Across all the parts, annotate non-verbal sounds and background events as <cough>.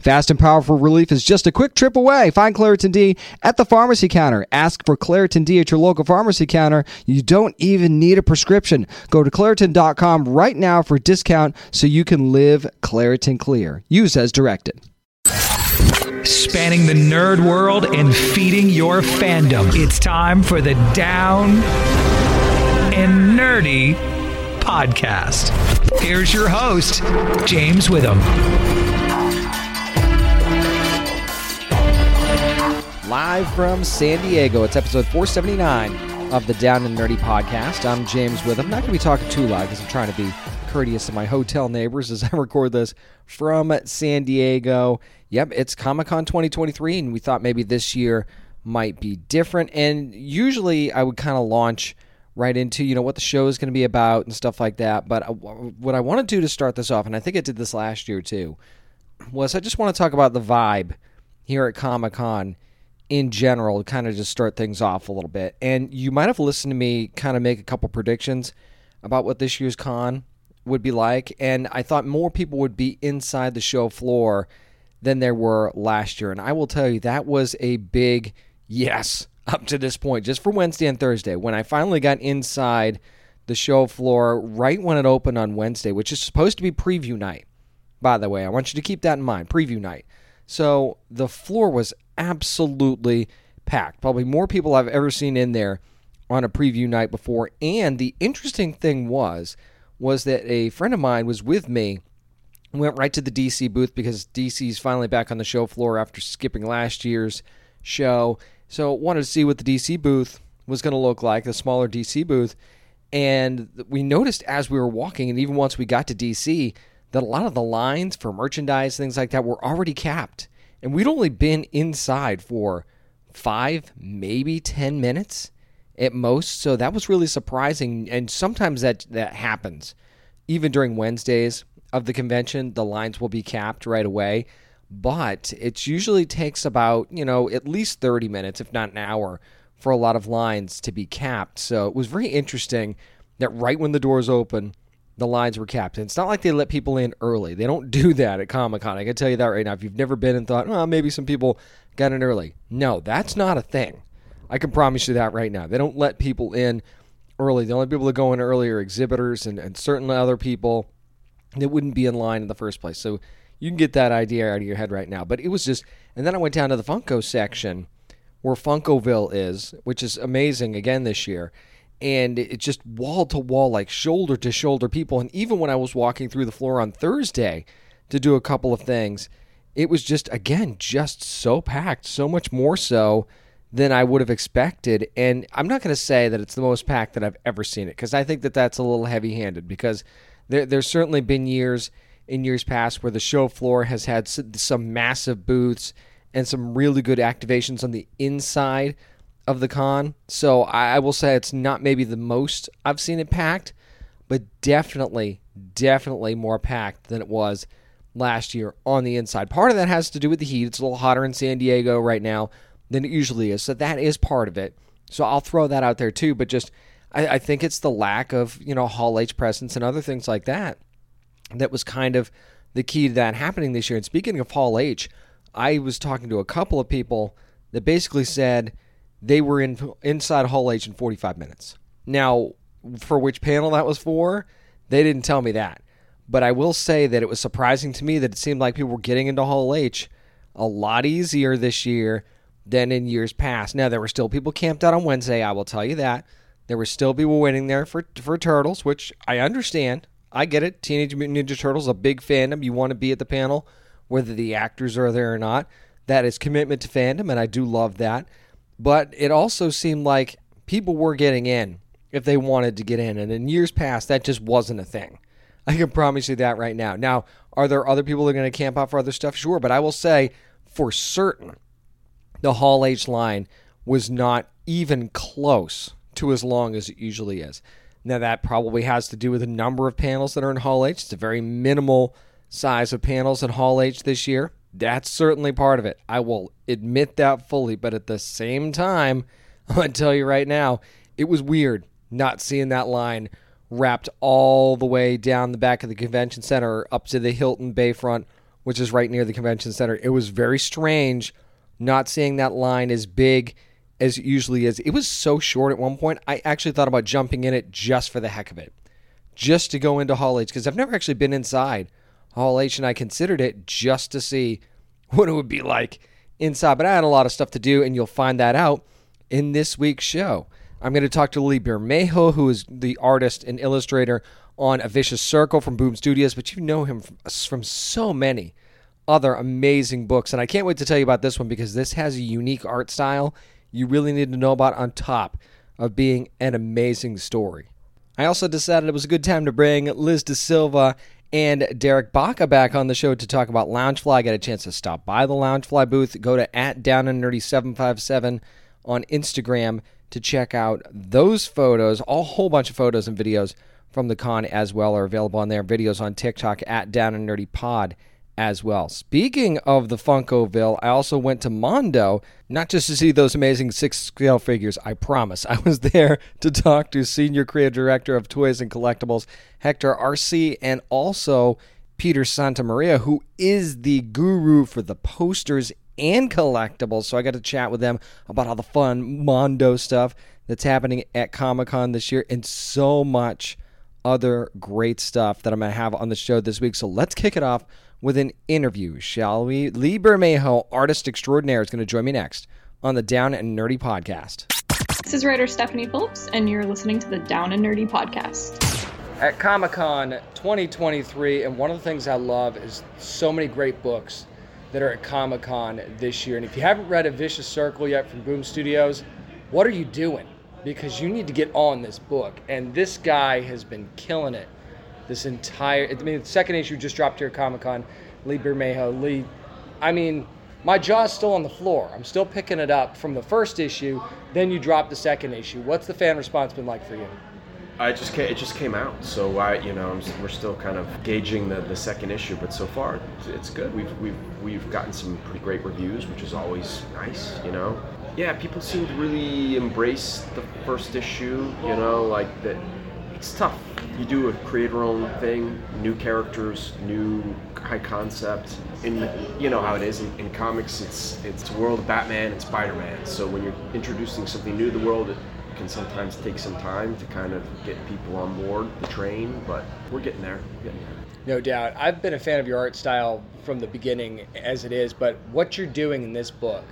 Fast and powerful relief is just a quick trip away. Find Claritin D at the pharmacy counter. Ask for Claritin D at your local pharmacy counter. You don't even need a prescription. Go to Claritin.com right now for a discount so you can live Claritin Clear. Use as directed. Spanning the nerd world and feeding your fandom. It's time for the Down and Nerdy podcast. Here's your host, James Witham. Live from San Diego, it's episode 479 of the Down and Nerdy podcast. I'm James Witham. I'm not going to be talking too loud because I'm trying to be courteous to my hotel neighbors as I <laughs> record this from San Diego. Yep, it's Comic Con 2023, and we thought maybe this year might be different. And usually I would kind of launch right into you know what the show is going to be about and stuff like that. But uh, what I want to do to start this off, and I think I did this last year too, was I just want to talk about the vibe here at Comic Con in general, kind of just start things off a little bit. And you might have listened to me kind of make a couple predictions about what this year's con would be like. And I thought more people would be inside the show floor than there were last year. And I will tell you, that was a big yes <laughs> up to this point, just for Wednesday and Thursday. When I finally got inside the show floor right when it opened on Wednesday, which is supposed to be preview night, by the way. I want you to keep that in mind preview night. So the floor was absolutely packed. Probably more people I've ever seen in there on a preview night before. And the interesting thing was was that a friend of mine was with me. Went right to the DC booth because DC's finally back on the show floor after skipping last year's show. So wanted to see what the DC booth was going to look like, the smaller DC booth. And we noticed as we were walking, and even once we got to DC, that a lot of the lines for merchandise, things like that, were already capped. And we'd only been inside for five, maybe 10 minutes at most. So that was really surprising. And sometimes that, that happens. Even during Wednesdays of the convention, the lines will be capped right away. But it usually takes about, you know, at least 30 minutes, if not an hour, for a lot of lines to be capped. So it was very interesting that right when the doors open, the lines were capped. And it's not like they let people in early. They don't do that at Comic Con. I can tell you that right now. If you've never been and thought, well, maybe some people got in early. No, that's not a thing. I can promise you that right now. They don't let people in early. The only people that go in early are exhibitors and, and certain other people that wouldn't be in line in the first place. So you can get that idea out of your head right now. But it was just, and then I went down to the Funko section where Funkoville is, which is amazing again this year and it's just wall to wall, like shoulder to shoulder people. And even when I was walking through the floor on Thursday to do a couple of things, it was just, again, just so packed, so much more so than I would have expected. And I'm not going to say that it's the most packed that I've ever seen it because I think that that's a little heavy handed because there, there's certainly been years in years past where the show floor has had some massive booths and some really good activations on the inside of the con. So I, will say it's not maybe the most I've seen it packed, but definitely, definitely more packed than it was last year on the inside. Part of that has to do with the heat. It's a little hotter in San Diego right now than it usually is. So that is part of it. So I'll throw that out there too. But just I, I think it's the lack of, you know, Hall H presence and other things like that that was kind of the key to that happening this year. And speaking of Hall H, I was talking to a couple of people that basically said – they were in inside Hall H in 45 minutes. Now, for which panel that was for, they didn't tell me that. But I will say that it was surprising to me that it seemed like people were getting into Hall H a lot easier this year than in years past. Now, there were still people camped out on Wednesday, I will tell you that. There were still people waiting there for for Turtles, which I understand. I get it. Teenage Mutant Ninja Turtles, a big fandom. You want to be at the panel, whether the actors are there or not. That is commitment to fandom, and I do love that. But it also seemed like people were getting in if they wanted to get in. And in years past, that just wasn't a thing. I can promise you that right now. Now, are there other people that are going to camp out for other stuff? Sure. But I will say for certain, the Hall H line was not even close to as long as it usually is. Now, that probably has to do with the number of panels that are in Hall H. It's a very minimal size of panels in Hall H this year. That's certainly part of it. I will admit that fully. But at the same time, <laughs> I'm going to tell you right now, it was weird not seeing that line wrapped all the way down the back of the convention center up to the Hilton Bayfront, which is right near the convention center. It was very strange not seeing that line as big as it usually is. It was so short at one point, I actually thought about jumping in it just for the heck of it, just to go into Hall H, because I've never actually been inside Hall H, and I considered it just to see what it would be like inside. But I had a lot of stuff to do, and you'll find that out in this week's show. I'm going to talk to Lee Bermejo, who is the artist and illustrator on A Vicious Circle from Boom Studios, but you know him from, from so many other amazing books. And I can't wait to tell you about this one because this has a unique art style you really need to know about on top of being an amazing story. I also decided it was a good time to bring Liz DeSilva and Derrick Baca back on the show to talk about Loungefly. I got a chance to stop by the Loungefly booth. Go to at Down and Nerdy 757 on Instagram to check out those photos. A whole bunch of photos and videos from the con as well are available on there. Videos on TikTok at Down and Nerdy Pod as well. Speaking of the Funkoville, I also went to Mondo, not just to see those amazing six scale figures, I promise. <laughs> I was there to talk to Senior Creative Director of Toys and Collectibles, Hector Arce, and also Peter Santa Maria, who is the guru for the posters and collectibles. So I got to chat with them about all the fun Mondo stuff that's happening at Comic Con this year and so much other great stuff that I'm going to have on the show this week. So let's kick it off with an interview, shall we? Lee Bermejo, artist extraordinaire, is going to join me next on the Down and Nerdy podcast. This is writer Stephanie Phillips, and you're listening to the Down and Nerdy podcast. At Comic Con 2023, and one of the things I love is so many great books that are at Comic Con this year. And if you haven't read A Vicious Circle yet from Boom Studios, what are you doing? Because you need to get on this book. And this guy has been killing it this entire. I mean, the second issue just dropped here at Comic Con. Lee Bermejo. Lee, I mean, my jaw's still on the floor. I'm still picking it up from the first issue. Then you drop the second issue. What's the fan response been like for you? I just came, it just came out, so I you know I'm, we're still kind of gauging the, the second issue, but so far it's good. We've we've we've gotten some pretty great reviews, which is always nice, you know. Yeah, people seem to really embrace the first issue, you know, like that. It's tough. You do a creator-owned thing, new characters, new high concept. And you know how it is in, in comics, it's it's a world of Batman and Spider-Man. So when you're introducing something new to the world, it can sometimes take some time to kind of get people on board the train, but we're getting there. We're getting there. No doubt. I've been a fan of your art style from the beginning as it is, but what you're doing in this book,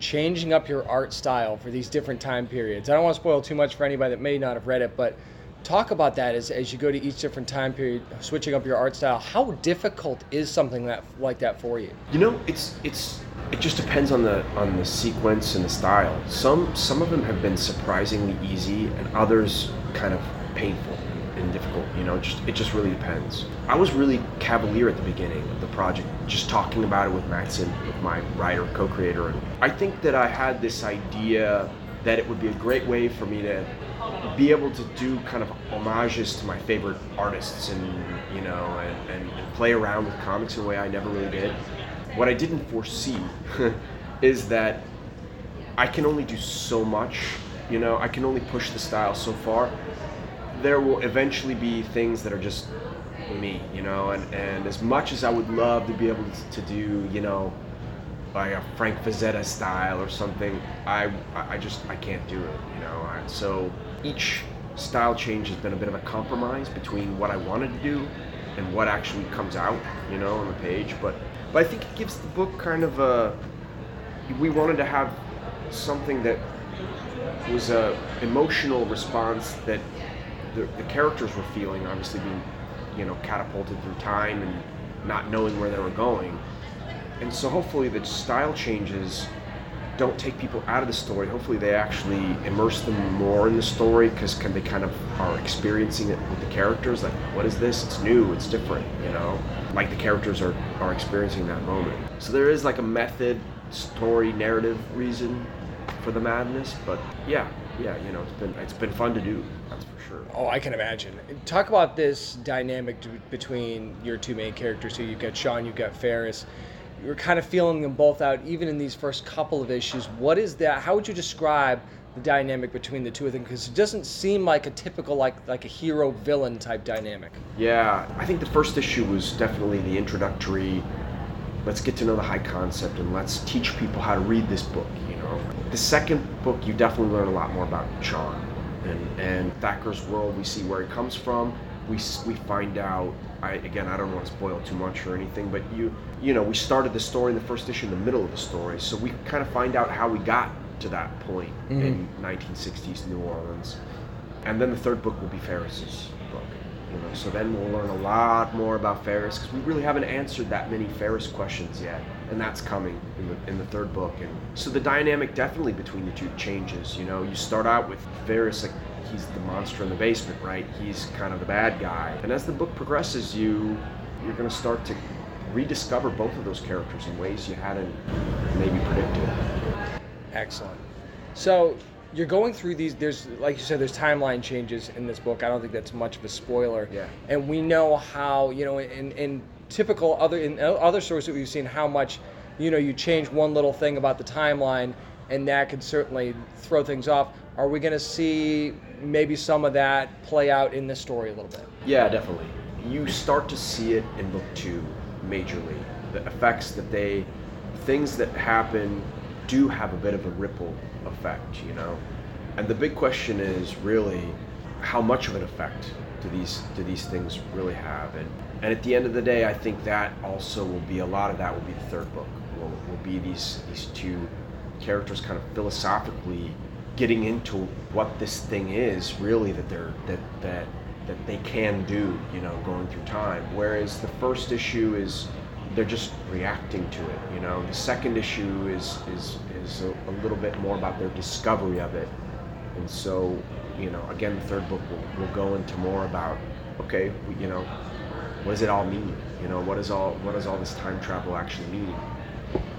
changing up your art style for these different time periods. I don't want to spoil too much for anybody that may not have read it, but talk about that as, as you go to each different time period, switching up your art style. How difficult is something that like that for you? You know, it's it's it just depends on the on the sequence and the style. Some some of them have been surprisingly easy, and others kind of painful and difficult. You know, just it just really depends. I was really cavalier at the beginning of the project, just talking about it with Mattson, with my writer co-creator, and I think that I had this idea that it would be a great way for me to be able to do kind of homages to my favorite artists and you know and, and, and play around with comics in a way I never really did what I didn't foresee <laughs> is that I can only do so much. You know, I can only push the style so far. There will eventually be things that are just me, you know, and, and as much as I would love to be able to do, you know, like a Frank Frazetta style or something, I, I just, I can't do it, you know. So each style change has been a bit of a compromise between what I wanted to do and what actually comes out, you know, on the page. But but I think it gives the book kind of a. We wanted to have something that was a emotional response that the, the characters were feeling, obviously being, you know, catapulted through time and not knowing where they were going. And so hopefully the style changes don't take people out of the story. Hopefully they actually immerse them more in the story because can they kind of are experiencing it with the characters. Like, what is this? It's new. It's different. You know, like the characters are are experiencing that moment. So there is like a method, story, narrative reason for the madness. But yeah, yeah, you know, it's been it's been fun to do. That's for sure. Oh, I can imagine. Talk about this dynamic d- between your two main characters. Here, you've got Sean, you've got Ferris. You're kind of feeling them both out, even in these first couple of issues. What is that? How would you describe the dynamic between the two of them? Because it doesn't seem like a typical like like a hero villain type dynamic. Yeah, I think the first issue was definitely the introductory. Let's get to know the high concept and let's teach people how to read this book. You know, the second book you definitely learn a lot more about Sean and and Thacker's world. We see where he comes from. We we find out. I again, I don't want to spoil too much or anything, but you you know, we started the story in the first issue in the middle of the story, so we kind of find out how we got to that point mm-hmm. in 1960s New Orleans. And then the third book will be Ferris's book. You know, so then we'll learn a lot more about Ferris because we really haven't answered that many Ferris questions yet, and that's coming in the, in the third book. And so the dynamic definitely between the two changes. You know, you start out with Ferris like he's the monster in the basement, right? He's kind of the bad guy, and as the book progresses, you you're going to start to rediscover both of those characters in ways you hadn't maybe predicted. Excellent. So you're going through these. There's like you said, there's timeline changes in this book. I don't think that's much of a spoiler. Yeah. And we know how you know in, in typical other in other stories that we've seen how much you know you change one little thing about the timeline and that could certainly throw things off. Are we going to see maybe some of that play out in this story a little bit? Yeah, definitely. You start to see it in book two, majorly. The effects that they, things that happen, do have a bit of a ripple effect, you know. And the big question is really, how much of an effect do these do these things really have? And and at the end of the day, I think that also will be a lot of that will be the third book. Will will be these these two characters kind of philosophically getting into what this thing is really that they're that that that they can do, you know, going through time. Whereas the first issue is they're just reacting to it, you know. The second issue is is is a, a little bit more about their discovery of it. And so, you know, again, the third book will, will go into more about, okay, you know, what does it all mean? You know, what is all what does all this time travel actually mean?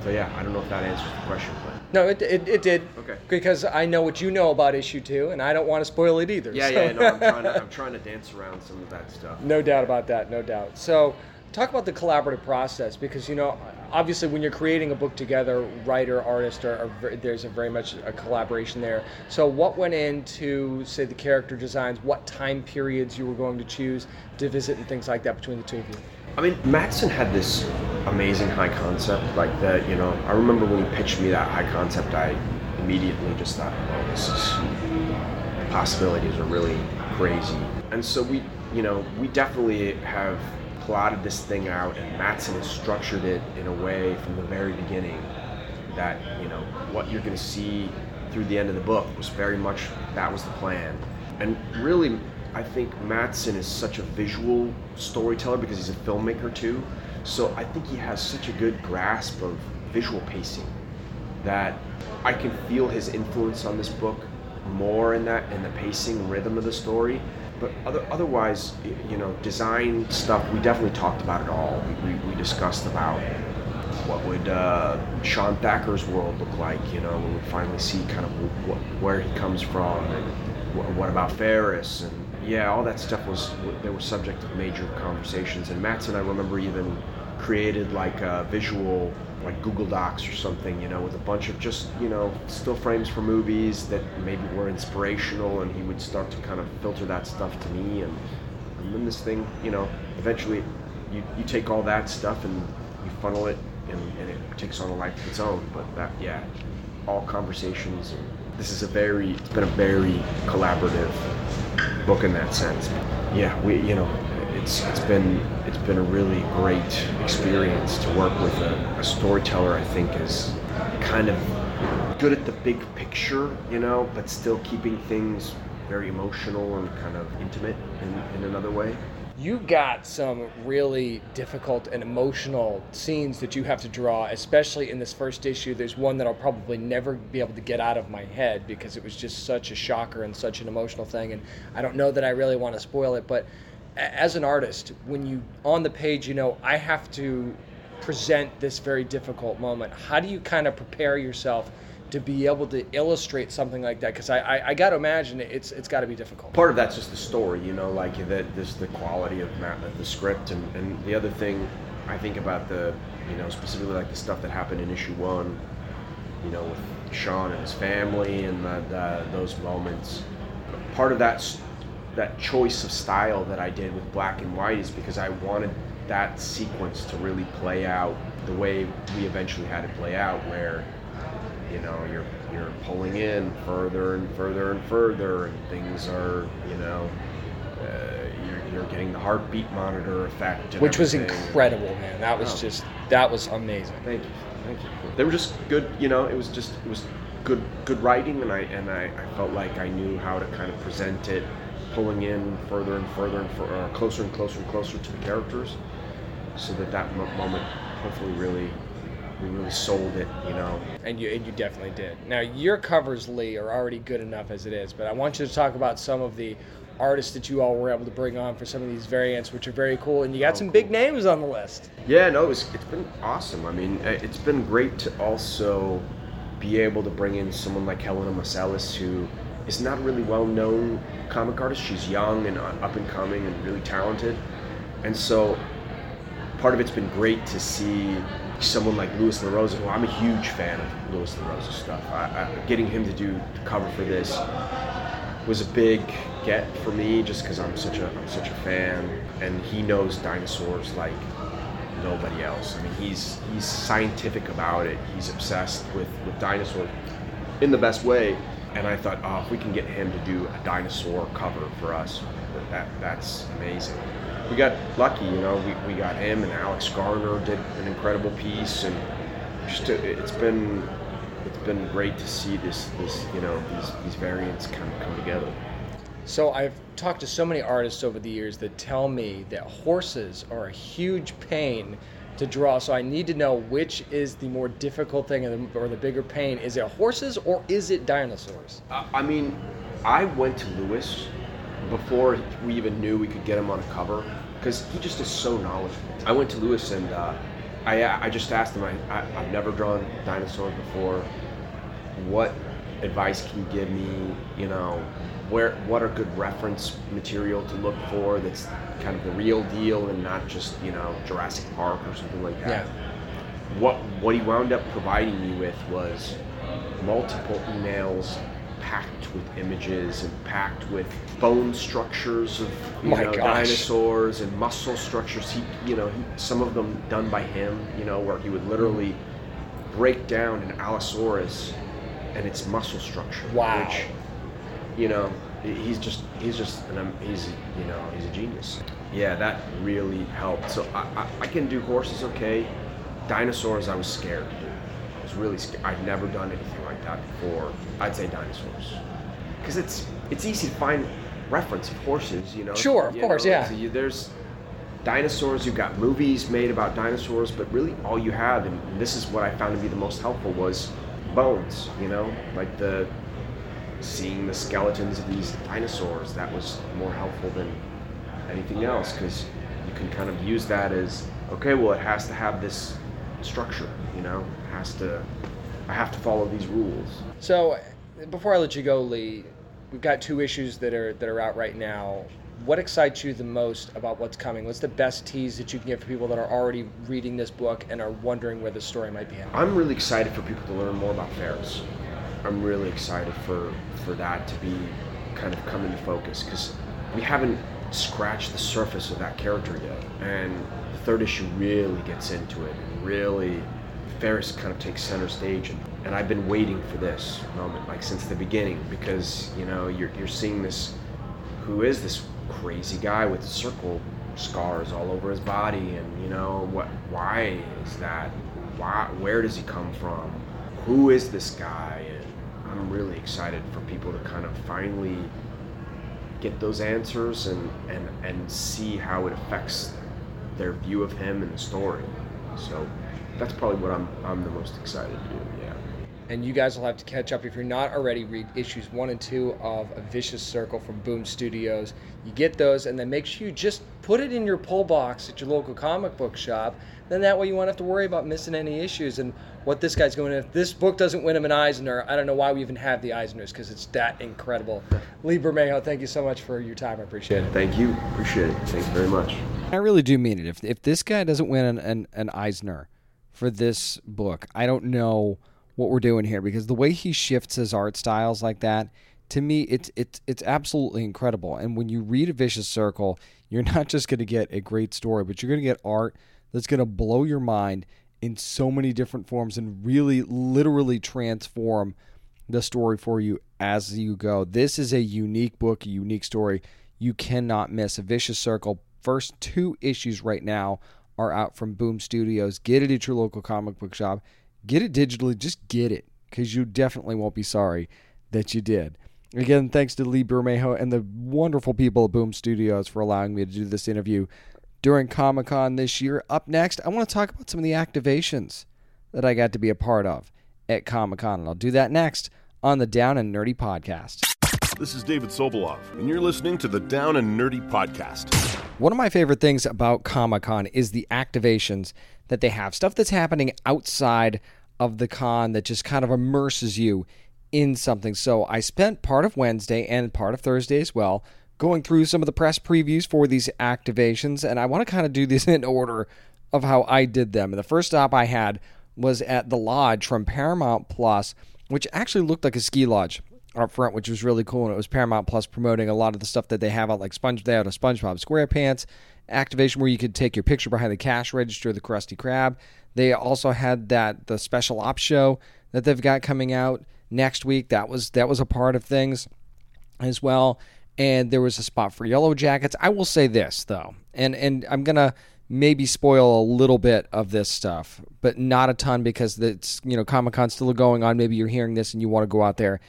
So yeah, I don't know if that answers the question, but No, it, it, it did. Okay. Because I know what you know about issue two, and I don't want to spoil it either. yeah, so- yeah, no, I'm trying <laughs> to I'm trying to dance around some of that stuff. No doubt about that, no doubt. So, talk about the collaborative process because you know, obviously, when you're creating a book together, writer, artist, are, are there's a very much a collaboration there. So, what went into say the character designs, what time periods you were going to choose to visit, and things like that between the two of you? I mean, Mattson had this amazing high concept, like that. You know, I remember when he pitched me that high concept, I immediately just thought, "Oh, this is possibilities are really crazy." And so we, you know, we definitely have plotted this thing out, and Mattson has structured it in a way from the very beginning that you know what you're going to see through the end of the book was very much that was the plan. And really, I think Mattson is such a visual storyteller because he's a filmmaker too. So I think he has such a good grasp of visual pacing that I can feel his influence on this book more in that in the pacing rhythm of the story. But other, otherwise, you know, design stuff we definitely talked about it all. We, we, discussed about what would uh, Sean Thacker's world look like? You know, when we finally see kind of wh- where he comes from, and wh- what about Ferris, and yeah, all that stuff was they were subject of major conversations. And Mattson, I remember even created like a visual like Google Docs or something, you know, with a bunch of just you know still frames for movies that maybe were inspirational, and he would start to kind of filter that stuff to me, and, and then this thing, you know, eventually you, you take all that stuff and you funnel it and, and it takes on a life of its own. But that, yeah, all conversations. And this is a very, it's been a very collaborative book in that sense. Yeah, we, you know, it's it's been it's been a really great experience to work with a, a storyteller. I think is kind of good at the big picture, you know, but still keeping things very emotional and kind of intimate in, in another way. You got some really difficult and emotional scenes that you have to draw, especially in this first issue. There's one that I'll probably never be able to get out of my head because it was just such a shocker and such an emotional thing. And I don't know that I really want to spoil it, but as an artist, when you on the page, you know, I have to present this very difficult moment. How do you kind of prepare yourself to be able to illustrate something like that? Because I, I, I got to imagine it's it's got to be difficult. Part of that's just the story, you know, like that. This the quality of the script, and, and the other thing I think about the, you know, specifically like the stuff that happened in issue one, you know, with Sean and his family and the, those moments. Part of that that choice of style that I did with black and white is because I wanted that sequence to really play out the way we eventually had it play out, where you know you're you're pulling in further and further and further, and things are you know uh, you're, you're getting the heartbeat monitor effect, which was incredible, man. That was oh. just that was amazing. Thank you, thank you. They were just good, you know. It was just it was good good writing, and I and I, I felt like I knew how to kind of present it pulling in further and further and for, uh, closer and closer and closer to the characters, so that that moment hopefully really we really sold it, you know. And you and you definitely did. Now your covers, Lee, are already good enough as it is, but I want you to talk about some of the artists that you all were able to bring on for some of these variants, which are very cool. And you got oh, some cool. big names on the list. Yeah, no, it was, it's been awesome. I mean, uh, it's been great to also be able to bring in someone like Helena Marsalis, who is not really well known comic artist. She's young and uh, up and coming and really talented. And so part of it's been great to see someone like Lewis LaRosa, who I'm a huge fan of Lewis LaRosa stuff. I, I, getting him to do cover for this was a big get for me, just because I'm such a I'm such a fan, and he knows dinosaurs like nobody else. I mean, he's he's scientific about it. He's obsessed with with dinosaurs in the best way and I thought, oh, if we can get him to do a dinosaur cover for us, that that's amazing. We got lucky, you know. We, we got him and Alex Garner did an incredible piece, and just it's been it's been great to see this this you know these these variants kind of come together. So I've talked to so many artists over the years that tell me that horses are a huge pain to draw. So I need to know which is the more difficult thing or the bigger pain. Is it horses or is it dinosaurs? Uh, I mean, I went to Lewis before we even knew we could get him on a cover because he just is so knowledgeable. I went to Lewis and uh, I, I just asked him, I, I, I've never drawn dinosaurs before. What advice can you give me? You know, where what are good reference material to look for that's kind of the real deal and not just you know Jurassic Park or something like that. Yeah. What what he wound up providing me with was multiple emails packed with images and packed with bone structures of you My know, dinosaurs and muscle structures. He you know he, some of them done by him. You know where he would literally break down an Allosaurus and its muscle structure. Wow. Which, you know, he's just he's just an, um, he's you know he's a genius. Yeah, that really helped. So I, I, I can do horses okay. Dinosaurs, I was scared. I was really scared. I've never done anything like that before. I'd say dinosaurs, because it's it's easy to find reference of horses. You know. Sure, of you course, know, yeah. So you, there's dinosaurs. You've got movies made about dinosaurs, but really all you have, and this is what I found to be the most helpful, was bones. You know, like the seeing the skeletons of these dinosaurs. That was more helpful than anything else because you can kind of use that as okay, well, it has to have this structure, you know, it has to, I have to follow these rules. So, before I let you go, Lee, we've got two issues that are that are out right now. What excites you the most about what's coming? What's the best tease that you can give for people that are already reading this book and are wondering where the story might be headed? I'm really excited for people to learn more about Ferris. I'm really excited for for that to be kind of come into focus because we haven't scratched the surface of that character yet, and the third issue really gets into it and really Ferris kind of takes center stage, and, and I've been waiting for this moment like since the beginning because you know you're you're seeing this who is this crazy guy with the circle scars all over his body and you know what why is that why where does he come from who is this guy? And I'm really excited for people to kind of finally get those answers and, and, and see how it affects their view of him and the story. So that's probably what I'm, I'm the most excited to do, yeah. and you guys will have to catch up if you're not already. Read issues one and two of A Vicious Circle from Boom Studios. You get those, and then make sure you just put it in your pull box at your local comic book shop. Then that way you won't have to worry about missing any issues and what this guy's going. To, if this book doesn't win him an Eisner, I don't know why we even have the Eisners because it's that incredible. <laughs> Lee Bermejo, thank you so much for your time. I appreciate it. Thank you. Appreciate it. Thanks very much. I really do mean it. If if this guy doesn't win an, an, an Eisner for this book, I don't know what we're doing here because the way he shifts his art styles like that, to me, it's it's it's absolutely incredible. And when you read a Vicious Circle, you're <laughs> not just going to get a great story, but you're going to get art that's going to blow your mind in so many different forms and really literally transform the story for you as you go. This is a unique book, a unique story. You cannot miss. A Vicious Circle. First two issues right now are out from Boom Studios. Get it at your local comic book shop. Get it digitally. Just get it because you definitely won't be sorry that you did. Again, thanks to Lee Bermejo and the wonderful people at Boom Studios for allowing me to do this interview during Comic Con this year. Up next, I want to talk about some of the activations that I got to be a part of at Comic Con, and I'll do that next on the Down and Nerdy podcast. This is David Sobolov, and you're listening to the Down and Nerdy Podcast. One of my favorite things about Comic Con is the activations that they have. Stuff that's happening outside of the con that just kind of immerses you in something. So I spent part of Wednesday and part of Thursday as well going through some of the press previews for these activations, and I want to kind of do this <laughs> in order of how I did them. And the first stop I had was at the lodge from Paramount Plus, which actually looked like a ski lodge up front, which was really cool. And it was Paramount Plus promoting a lot of the stuff that they have out, like Sponge. They had a SpongeBob SquarePants activation where you could take your picture behind the cash register, the Krusty Krab. They also had that the special ops show that they've got coming out next week. That was that was a part of things as well. And there was a spot for Yellow Jackets. I will say this though, and and I'm gonna maybe spoil a little bit of this stuff, but not a ton because it's you know Comic Con's still going on. Maybe you're hearing this and you want to go out there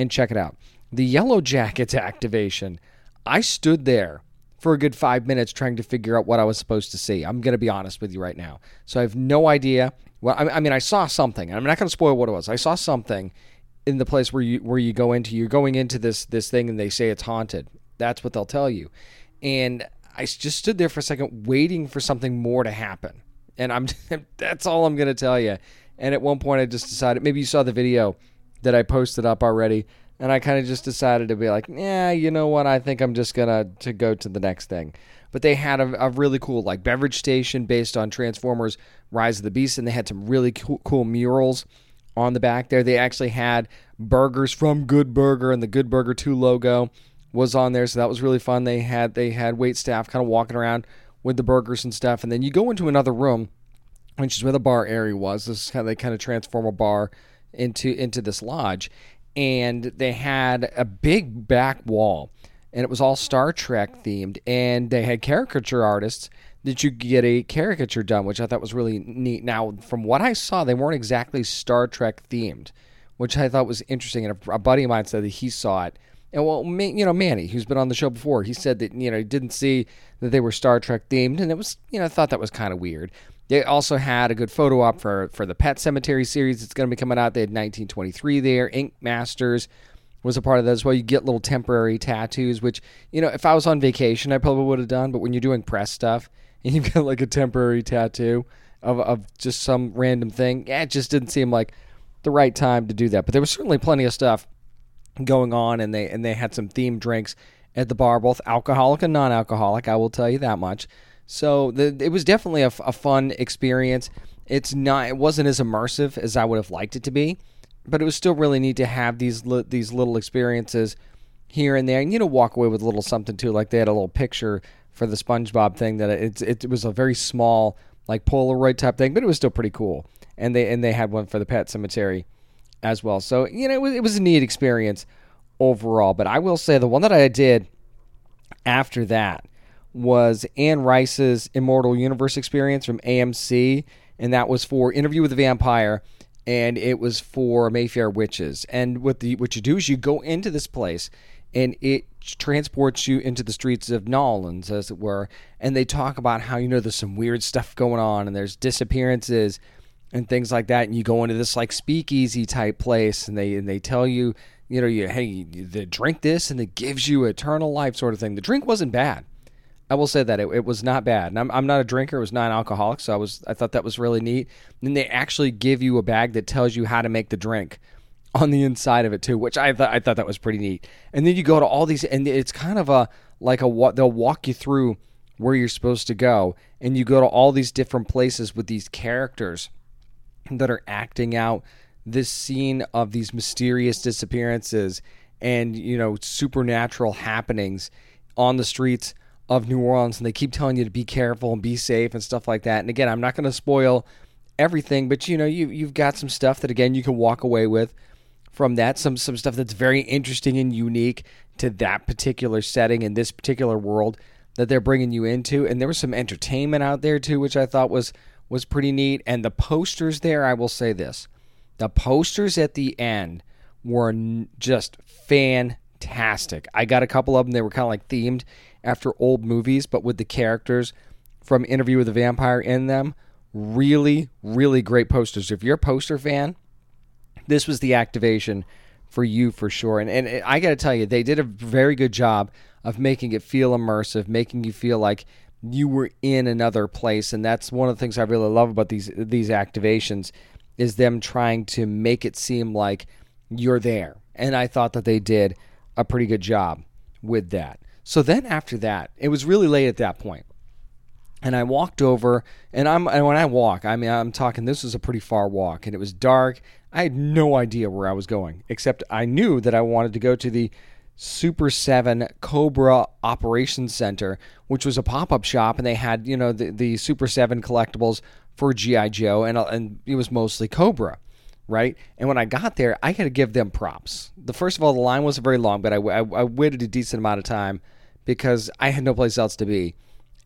and check it out. The Yellow Jackets activation. I stood there for a good five minutes trying to figure out what I was supposed to see. I'm going to be honest with you right now. So I have no idea. Well, I mean, I saw something. I'm not going to spoil what it was. I saw something in the place where you where you go into. You're going into this this thing, and they say it's haunted. That's what they'll tell you. And I just stood there for a second, waiting for something more to happen. And I'm <laughs> that's all I'm going to tell you. And at one point, I just decided. Maybe you saw the video that I posted up already and I kind of just decided to be like, yeah, you know what? I think I'm just gonna to go to the next thing. But they had a, a really cool like beverage station based on Transformers: Rise of the Beast, and they had some really cool, cool murals on the back there. They actually had burgers from Good Burger, and the Good Burger Two logo was on there, so that was really fun. They had they had wait staff kind of walking around with the burgers and stuff, and then you go into another room, which is where the bar area was. This is how they kind of transform a bar into into this lodge and they had a big back wall and it was all Star Trek themed and they had caricature artists that you could get a caricature done which I thought was really neat. Now from what I saw they weren't exactly Star Trek themed, which I thought was interesting and a, a buddy of mine said that he saw it and well, you know, Manny, who's been on the show before, he said that you know he didn't see that they were Star Trek themed, and it was you know I thought that was kind of weird. They also had a good photo op for for the Pet Sematary series that's going to be coming out. They had 1923 there. Ink Masters was a part of that as well. You get little temporary tattoos, which you know if I was on vacation, I probably would have done. But when you're doing press stuff <laughs> and you've got like a temporary tattoo of of just some random thing, yeah, it just didn't seem like the right time to do that. But there was certainly plenty of stuff going on, and they and they had some themed drinks at the bar, both alcoholic and non-alcoholic. I will tell you that much. So the, it was definitely a, a fun experience. It's not, it wasn't as immersive as I would have liked it to be, but it was still really neat to have these li- these little experiences here and there, and you know, walk away with a little something too. Like they had a little picture for the SpongeBob thing that it, it, it was a very small like Polaroid type thing, but it was still pretty cool. And they and they had one for the Pet Sematary as well. So you know, it was, it was a neat experience overall. But I will say the one that I did after that was Anne Rice's Immortal Universe experience from AMC, and that was for Interview with the Vampire. and it was for Mayfair witches. And what the what you do is you go into this place, and it transports you into the streets of Nolans, as it were. And they talk about how you know there's some weird stuff going on, and there's disappearances and things like that. And you go into this like speakeasy type place, and they and they tell you, you know, you hey, they drink this, and it gives you eternal life, sort of thing. The drink wasn't bad. I will say that it, it was not bad. And I'm, I'm not a drinker; it was non-alcoholic, so I was I thought that was really neat. And they actually give you a bag that tells you how to make the drink on the inside of it too, which I thought I thought that was pretty neat. And then you go to all these, and it's kind of a like a they'll walk you through where you're supposed to go, and you go to all these different places with these characters that are acting out this scene of these mysterious disappearances and you know supernatural happenings on the streets of New Orleans and they keep telling you to be careful and be safe and stuff like that. And again, I'm not going to spoil everything, but you know, you you've got some stuff that again you can walk away with from that some some stuff that's very interesting and unique to that particular setting in this particular world that they're bringing you into. And there was some entertainment out there too which I thought was was pretty neat. And the posters there I will say this the posters at the end were just fantastic. I got a couple of them. They were kind of like themed after old movies but with the characters from Interview with the Vampire in them really really great posters if you're a poster fan this was the activation for you for sure. And and I got to tell you, they did a very good job of making it feel immersive, making you feel like you were in another place. And that's one of the things I really love about these these activations is them trying to make it seem like you're there. And I thought that they did a pretty good job with that. So then after that, it was really late at that point. and I walked over, and I'm and when I walk, I mean I'm talking. This was a pretty far walk, and it was dark. I had no idea where I was going, except I knew that I wanted to go to the Super Seven Cobra Operations Center, which was a pop-up shop, and they had you know the, the Super Seven collectibles for GI Joe, and uh, and it was mostly Cobra, right? And when I got there, I had to give them props. The first of all, the line wasn't very long, but I, I, I waited a decent amount of time because I had no place else to be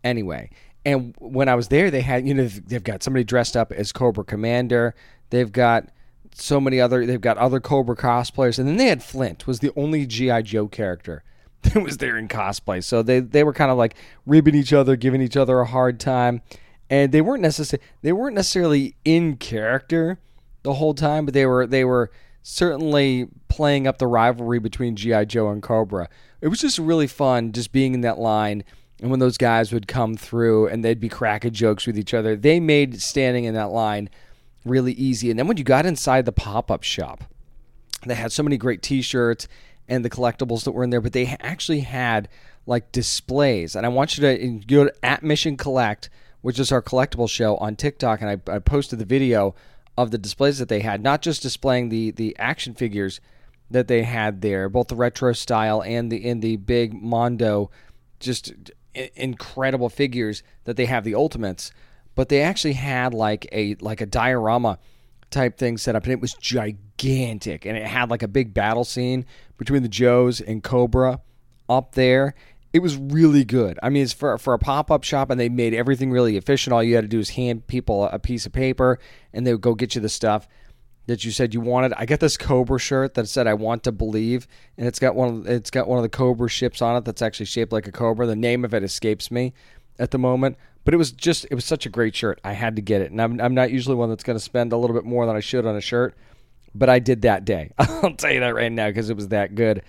anyway. And when I was there, they had, you know, they've got somebody dressed up as Cobra Commander. They've got so many other, they've got other Cobra cosplayers. And then they had Flint, was the only G.I. Joe character <laughs> that was there in cosplay. So they, they were kind of like ribbing each other, giving each other a hard time. And they weren't necessarily, they weren't necessarily in character the whole time, but they were, they were certainly playing up the rivalry between G.I. Joe and Cobra. It was just really fun just being in that line and when those guys would come through and they'd be cracking jokes with each other, they made standing in that line really easy. And then when you got inside the pop up shop, they had so many great t shirts and the collectibles that were in there, but they actually had like displays. And I want you to uh, go to at Mission Collect, which is our collectible show on TikTok, and I, I posted the video of the displays that they had, not just displaying the the action figures that they had there, both the retro style and the in the big Mondo, just incredible figures that they have the ultimates, but they actually had like a like a diorama type thing set up, and it was gigantic, and it had like a big battle scene between the Joes and Cobra up there. It was really good. I mean, it's for for a pop up shop, and they made everything really efficient. All you had to do is hand people a piece of paper, and they would go get you the stuff that you said you wanted. I got this Cobra shirt that said "I want to believe," and it's got one. Of, it's got one of the Cobra ships on it that's actually shaped like a cobra. The name of it escapes me at the moment, but it was just it was such a great shirt. I had to get it, and I'm I'm not usually one that's going to spend a little bit more than I should on a shirt, but I did that day. <laughs> I'll tell you that right now because it was that good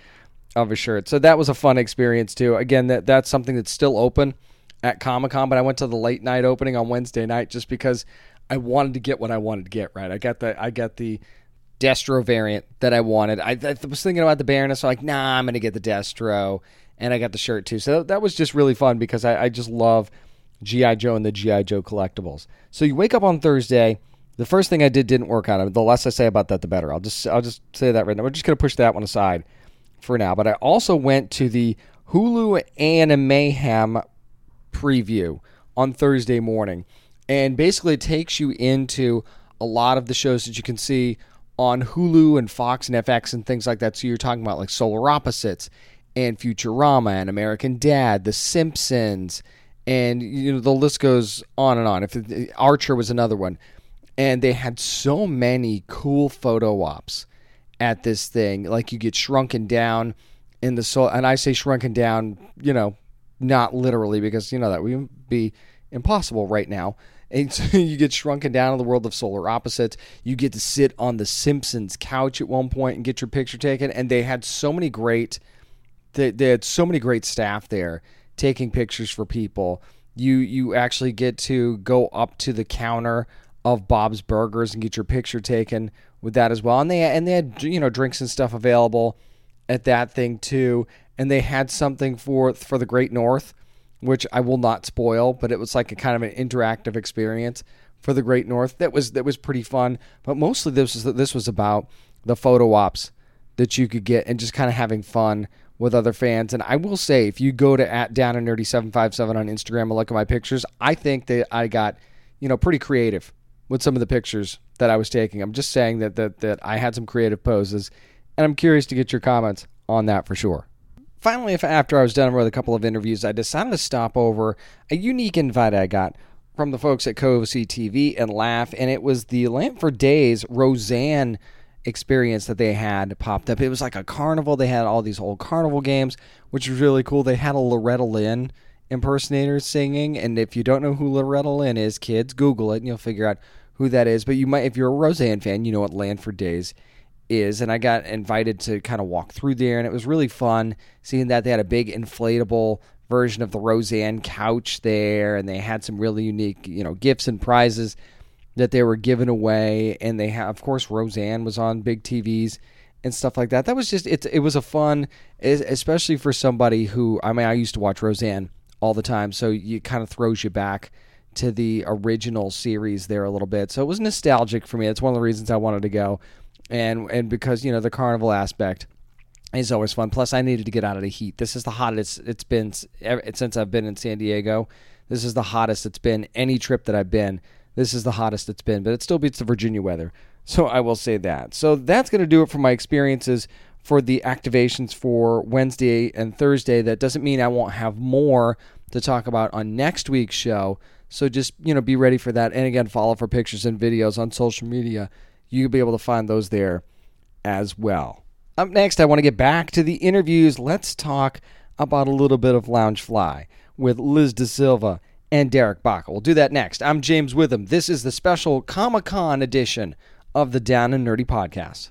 of a shirt. So that was a fun experience too. Again, that that's something that's still open at Comic Con, but I went to the late night opening on Wednesday night just because I wanted to get what I wanted to get. Right, I got the I got the Destro variant that I wanted. I, I was thinking about the Baroness, so like, nah, I'm gonna get the Destro, and I got the shirt too. So that was just really fun because I, I just love GI Joe and the GI Joe collectibles. So you wake up on Thursday. The first thing I did didn't work out. The less I say about that, the better. I'll just I'll just say that right now. We're just gonna push that one aside for now. But I also went to the Hulu Animayhem preview on Thursday morning and basically it takes you into a lot of the shows that you can see on Hulu and Fox and FX and things like that. So you're talking about like Solar Opposites and Futurama and American Dad, The Simpsons, and you know the list goes on and on. If Archer was another one, and they had so many cool photo ops at this thing. Like you get shrunken down in the soul, and I say shrunken down, you know, not literally because you know that would be impossible right now. And <laughs> so you get shrunken down in the world of solar opposites. You get to sit on the Simpsons couch at one point and get your picture taken. And they had so many great, they, they had so many great staff there taking pictures for people. You you actually get to go up to the counter of Bob's Burgers and get your picture taken with that as well. And they and they had you know drinks and stuff available at that thing too. And they had something for for the Great North, which I will not spoil, but it was like a kind of an interactive experience for the Great North. That was that was pretty fun. But mostly this was this was about the photo ops that you could get and just kind of having fun with other fans. And I will say, if you go to at down and nerdy seven five seven on Instagram and look at my pictures, I think that I got you know pretty creative with some of the pictures that I was taking. I'm just saying that that that I had some creative poses, and I'm curious to get your comments on that for sure. Finally, if after I was done with a couple of interviews, I decided to stop over a unique invite I got from the folks at Cozi TV and Laff, and it was the Lanford Days Roseanne experience that they had popped up. It was like a carnival. They had all these old carnival games, which was really cool. They had a Loretta Lynn impersonator singing, and if you don't know who Loretta Lynn is, kids, Google it and you'll figure out who that is. But you might, if you're a Roseanne fan, you know what Lanford Days is. And I got invited to kind of walk through there, and it was really fun seeing that they had a big inflatable version of the Roseanne couch there, and they had some really unique, you know, gifts and prizes that they were giving away. And they have, of course, Roseanne was on big TVs and stuff like that. That was just it. It was a fun, especially for somebody who I mean, I used to watch Roseanne all the time, so it kind of throws you back to the original series there a little bit. So it was nostalgic for me. That's one of the reasons I wanted to go, and and because you know the carnival aspect is always fun. Plus, I needed to get out of the heat. This is the hottest it's been since I've been in San Diego. This is the hottest it's been any trip that I've been. This is the hottest it's been, but it still beats the Virginia weather. So I will say that. So that's going to do it for my experiences for the activations for Wednesday and Thursday. That doesn't mean I won't have more to talk about on next week's show. So just, you know, be ready for that. And again, follow for pictures and videos on social media. You'll be able to find those there as well. Up next, I want to get back to the interviews. Let's talk about a little bit of Loungefly with Liz DeSilva and Derrick Baca. We'll do that next. I'm James Witham. This is the special Comic Con edition of the Down and Nerdy Podcast.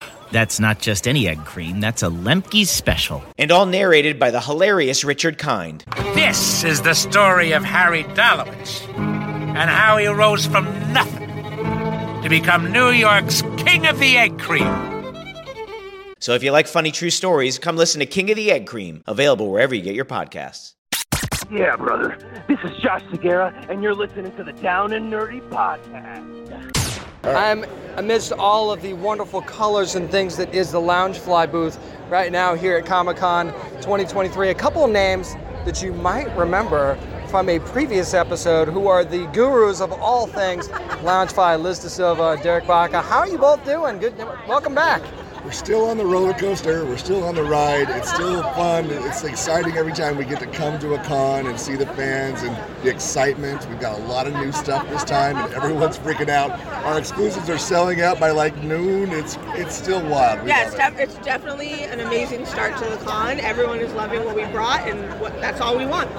That's not just any egg cream, that's a Lemke's special. And all narrated by the hilarious Richard Kind. This is the story of Harry Dalowitz and how he rose from nothing to become New York's King of the Egg Cream. So if you like funny true stories, come listen to King of the Egg Cream, available wherever you get your podcasts. Yeah, brother. This is Josh Segarra, and you're listening to the Down and Nerdy Podcast. I'm amidst all of the wonderful colors and things that is the Loungefly booth right now here at Comic Con 2023. A couple names that you might remember from a previous episode who are the gurus of all things <laughs> Loungefly, Liz De Silva, Derrick Baca. How are you both doing? Good. Welcome back. We're still on the roller coaster. We're still on the ride. It's still fun. It's exciting every time we get to come to a con and see the fans and the excitement. We've got a lot of new stuff this time, and everyone's freaking out. Our exclusives are selling out by like noon. It's it's still wild. We yeah, it's, love def- it's definitely an amazing start to the con. Everyone is loving what we brought, and what, that's all we want.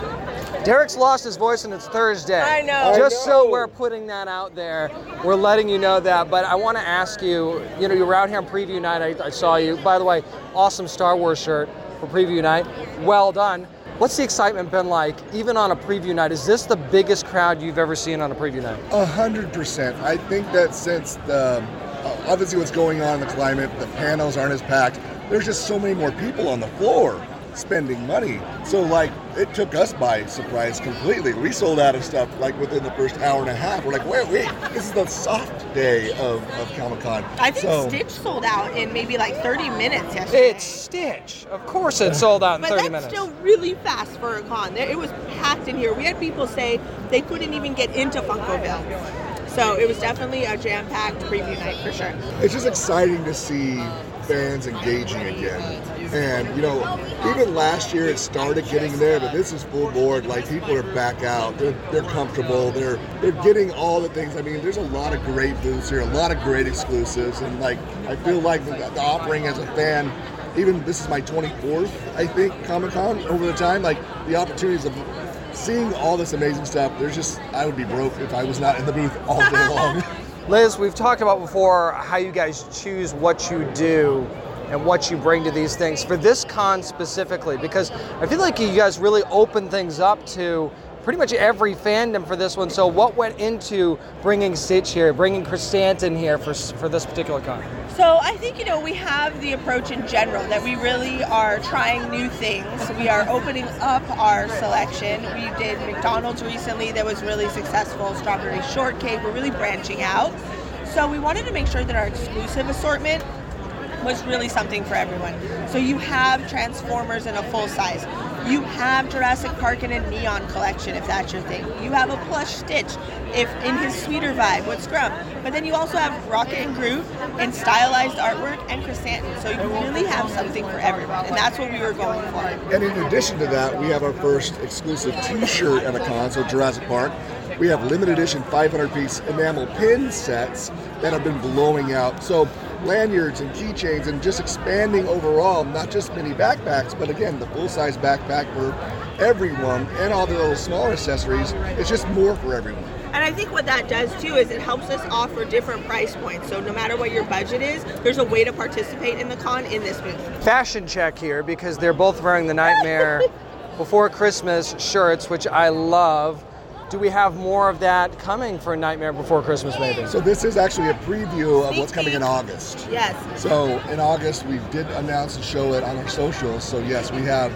Derrick's lost his voice and it's Thursday. I know. Just I know. so we're putting that out there, we're letting you know that. But I want to ask you, you know, you were out here on preview night. I, I saw you. By the way, awesome Star Wars shirt for preview night. Well done. What's the excitement been like, even on a preview night? Is this the biggest crowd you've ever seen on a preview night? A hundred percent. I think that since the obviously what's going on in the climate, the panels aren't as packed. There's just so many more people on the floor. Spending money. So like it took us by surprise completely. We sold out of stuff like within the first hour and a half. We're like, wait, wait, this is the soft day of, of Comic Con. I think so, Stitch sold out in maybe like 30 minutes yesterday. It's Stitch. Of course, it sold out in but 30 that's minutes. still really fast for a con. It was packed in here. We had people say they couldn't even get into Funkoville. So it was definitely a jam-packed preview night for sure. it's just exciting to see fans engaging again. And you know, even last year it started getting there, but this is full board. Like people are back out. They're they're comfortable. They're they're getting all the things. I mean, there's a lot of great booths here, a lot of great exclusives, and like I feel like the, the offering as a fan. Even this is my 24th, I think, Comic Con over the time. Like the opportunities of seeing all this amazing stuff. There's just I would be broke if I was not in the booth all day <laughs> long. Liz, we've talked about before how you guys choose what you do and what you bring to these things. For this con specifically, because I feel like you guys really open things up to pretty much every fandom for this one. So, what went into bringing Stitch here, bringing Chrysanthemum here for for this particular con? So I think you know we have the approach in general that we really are trying new things. We are opening up our selection. We did McDonald's recently that was really successful. Strawberry shortcake. We're really branching out. So we wanted to make sure that our exclusive assortment was really something for everyone. So you have Transformers in a full size. You have Jurassic Park in a neon collection if that's your thing. You have a plush Stitch if in his sweeter vibe with Scrump. But then you also have Rocket and Groot and stylized artwork and Chrysanthemum. So you really have something for everyone. And that's what we were going for. And in addition to that, we have our first exclusive T-shirt at a con, so Jurassic Park. We have limited edition 500-piece enamel pin sets that have been blowing out. So lanyards and keychains and just expanding overall, not just mini backpacks, but again, the full-size backpack for everyone and all the little smaller accessories. It's just more for everyone. And I think what that does too is it helps us offer different price points. So no matter what your budget is, there's a way to participate in the con in this booth. Fashion check here because they're both wearing the Nightmare <laughs> Before Christmas shirts, which I love. Do we have more of that coming for Nightmare Before Christmas, maybe? So this is actually a preview of what's coming in August. Yes. So in August, we did announce and show it on our socials. So yes, we have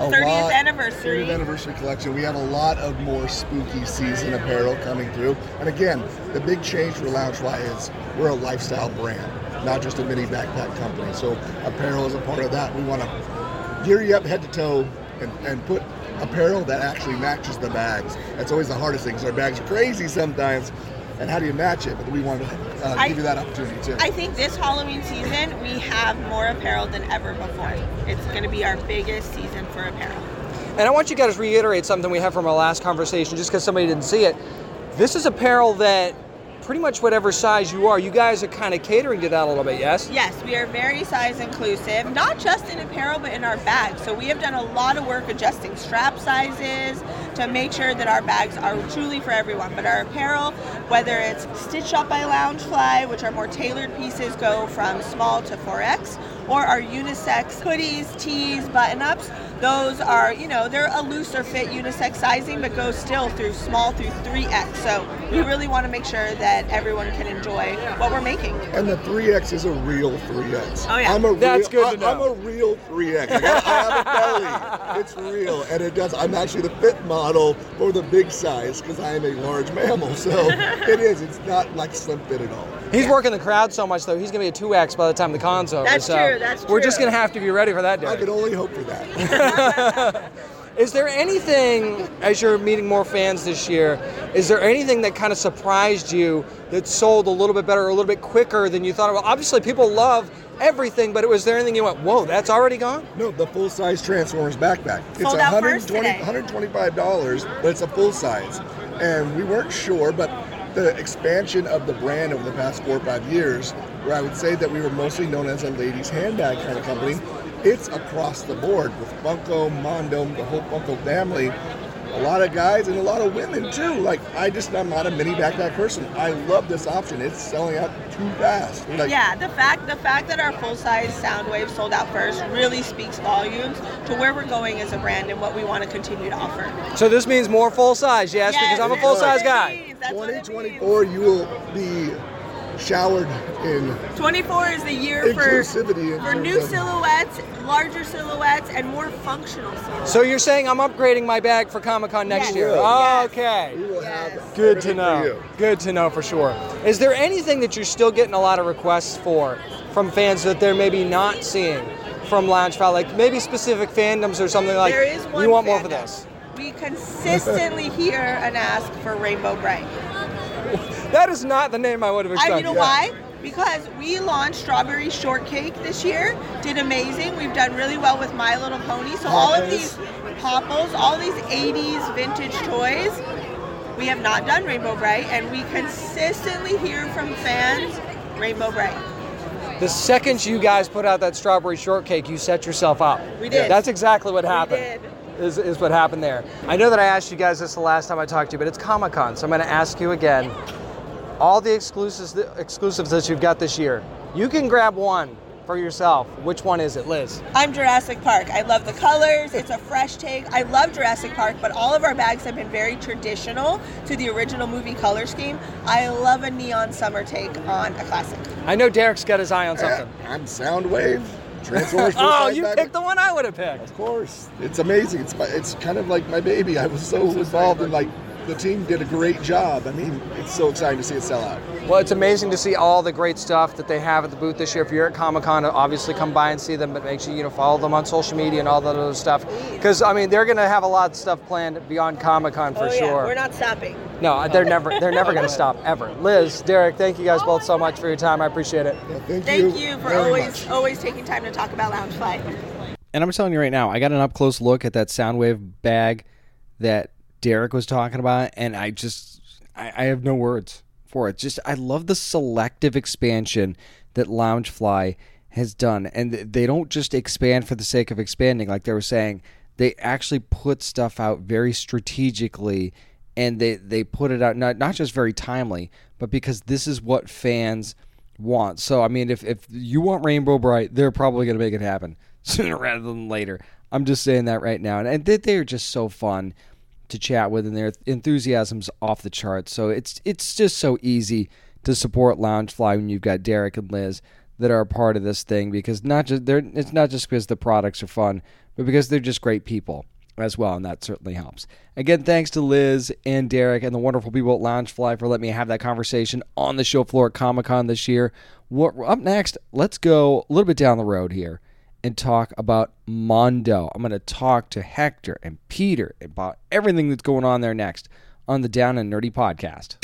a 30th lot, anniversary. 30th anniversary collection. We have a lot of more spooky season apparel coming through. And again, the big change for Loungefly is we're a lifestyle brand, not just a mini backpack company. So apparel is a part of that. We want to gear you up head to toe and, and put apparel that actually matches the bags. That's always the hardest thing thing. 'cause our bags are crazy sometimes. And how do you match it? But we want to uh, I- give you that opportunity too. I think this Halloween season we have more apparel than ever before. It's going to be our biggest season for apparel. And I want you guys to reiterate something we had from our last conversation, just because somebody didn't see it. This is apparel that pretty much whatever size you are, you guys are kind of catering to that a little bit, yes? Yes, we are very size inclusive, not just in apparel but in our bags. So we have done a lot of work adjusting strap sizes to make sure that our bags are truly for everyone. But our apparel, whether it's Stitch Up by Loungefly, which are more tailored pieces, go from small to 4X, or our unisex hoodies, tees, button-ups, those are, you know, they're a looser fit unisex sizing, but go still through small through 3X. So we really want to make sure that everyone can enjoy what we're making. And the 3X is a real 3X. Oh, yeah. I'm a That's real, good to I, I'm a real 3X. I, got, I have a belly. It's real. And it does. I'm actually the fit model for the big size because I am a large mammal. So <laughs> it is. It's not like slim fit at all. He's working the crowd so much, though, he's going to be a 2X by the time the con's over. That's so true, that's true. We're just going to have to be ready for that day. I day. can only hope for that. <laughs> Is there anything, as you're meeting more fans this year, is there anything that kind of surprised you that sold a little bit better or a little bit quicker than you thought? Well, obviously, people love everything, but was there anything you went, whoa, that's already gone? No, the full size Transformers backpack. It's Sold out first 120 today. $125, but it's a full size. And we weren't sure, but the expansion of the brand over the past four or five years, where I would say that we were mostly known as a ladies' handbag kind of company, it's across the board with Funko, Mondo, the whole Funko family. A lot of guys and a lot of women too. Like I just I'm not a mini backpack person. I love this option. It's selling out too fast. Like, yeah, the fact the fact that our full size Soundwave sold out first really speaks volumes to where we're going as a brand and what we want to continue to offer. So this means more full size, yes, because I'm a full size guy. 2024, you will be showered in 24 is the year for, inclusivity in for new silhouettes, larger silhouettes, and more functional silhouettes. So you're saying I'm upgrading my bag for Comic Con next Yes. year? Yes. Oh, okay. Good to know. Good to know for sure. Is there anything that you're still getting a lot of requests for from fans that they're maybe not seeing from Loungefly? Like maybe specific fandoms or something like There is one we want more for this. We consistently hear an ask for Rainbow Brite. That is not the name I would have I, expected. you know why? Because we launched Strawberry Shortcake this year, did amazing. We've done really well with My Little Pony. So all of these popples, all these 80s vintage toys, we have not done Rainbow Brite, and we consistently hear from fans Rainbow Brite. The second you guys put out that strawberry shortcake, you set yourself up. We did. That's exactly what happened. did. Is, is what happened there. I know that I asked you guys this the last time I talked to you, but it's Comic Con, so I'm going to ask you again. All the exclusives, exclusives that you've got this year, you can grab one for yourself. Which one is it, Liz? I'm Jurassic Park. I love the colors. It's a fresh take. I love Jurassic Park, but all of our bags have been very traditional to the original movie color scheme. I love a neon summer take on a classic. I know Derrick's got his eye on something. <laughs> I'm Soundwave. <laughs> Transformers. oh, you bag. picked the one I would have picked. Of course, it's amazing. It's my, it's kind of like my baby. I was so involved in like the team did a great job. I mean, it's so exciting to see it sell out. Well, it's amazing to see all the great stuff that they have at the booth this year. If you're at Comic Con, obviously come by and see them, but make sure you know follow them on social media and all that other stuff. Because I mean, they're going to have a lot of stuff planned beyond Comic Con for oh, sure. We're not stopping. No, they're never they're never going to stop ever. Liz, Derrick, thank you guys both so much for your time. I appreciate it. thank, Thank you for always always taking time to talk about Lounge Loungefly. And I'm telling you right now, I got an up close look at that Soundwave bag that Derrick was talking about, and I just I, I have no words for it. Just I love the selective expansion that Loungefly has done, and they don't just expand for the sake of expanding, like they were saying. They actually put stuff out very strategically, and they they put it out not not just very timely, but because this is what fans want. So I mean, if if you want Rainbow Brite, they're probably going to make it happen <laughs> sooner rather than later. I'm just saying that right now, and, and they, they're just so fun to chat with, and their enthusiasm's off the charts. So it's it's just so easy to support Loungefly when you've got Derrick and Liz that are a part of this thing because not just they're it's not just because the products are fun, but because they're just great people as well, and that certainly helps. Again, thanks to Liz and Derrick and the wonderful people at Loungefly for letting me have that conversation on the show floor at Comic Con this year. What up next? Let's go a little bit down the road here and talk about Mondo. I'm going to talk to Hector and Peter about everything that's going on there next on the Down and Nerdy podcast.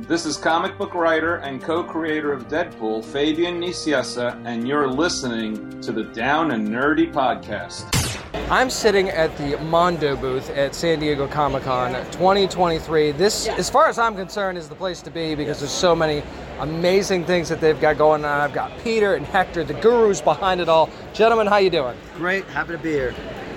This is comic book writer and co creator of Deadpool, Fabian Nicieza, and you're listening to the Down and Nerdy Podcast. I'm sitting at the Mondo booth at San Diego Comic Con 2023. This, as far as I'm concerned, is the place to be because there's so many amazing things that they've got going on. I've got Peter and Hector, the gurus behind it all. Gentlemen, how you doing? Great, happy to be here.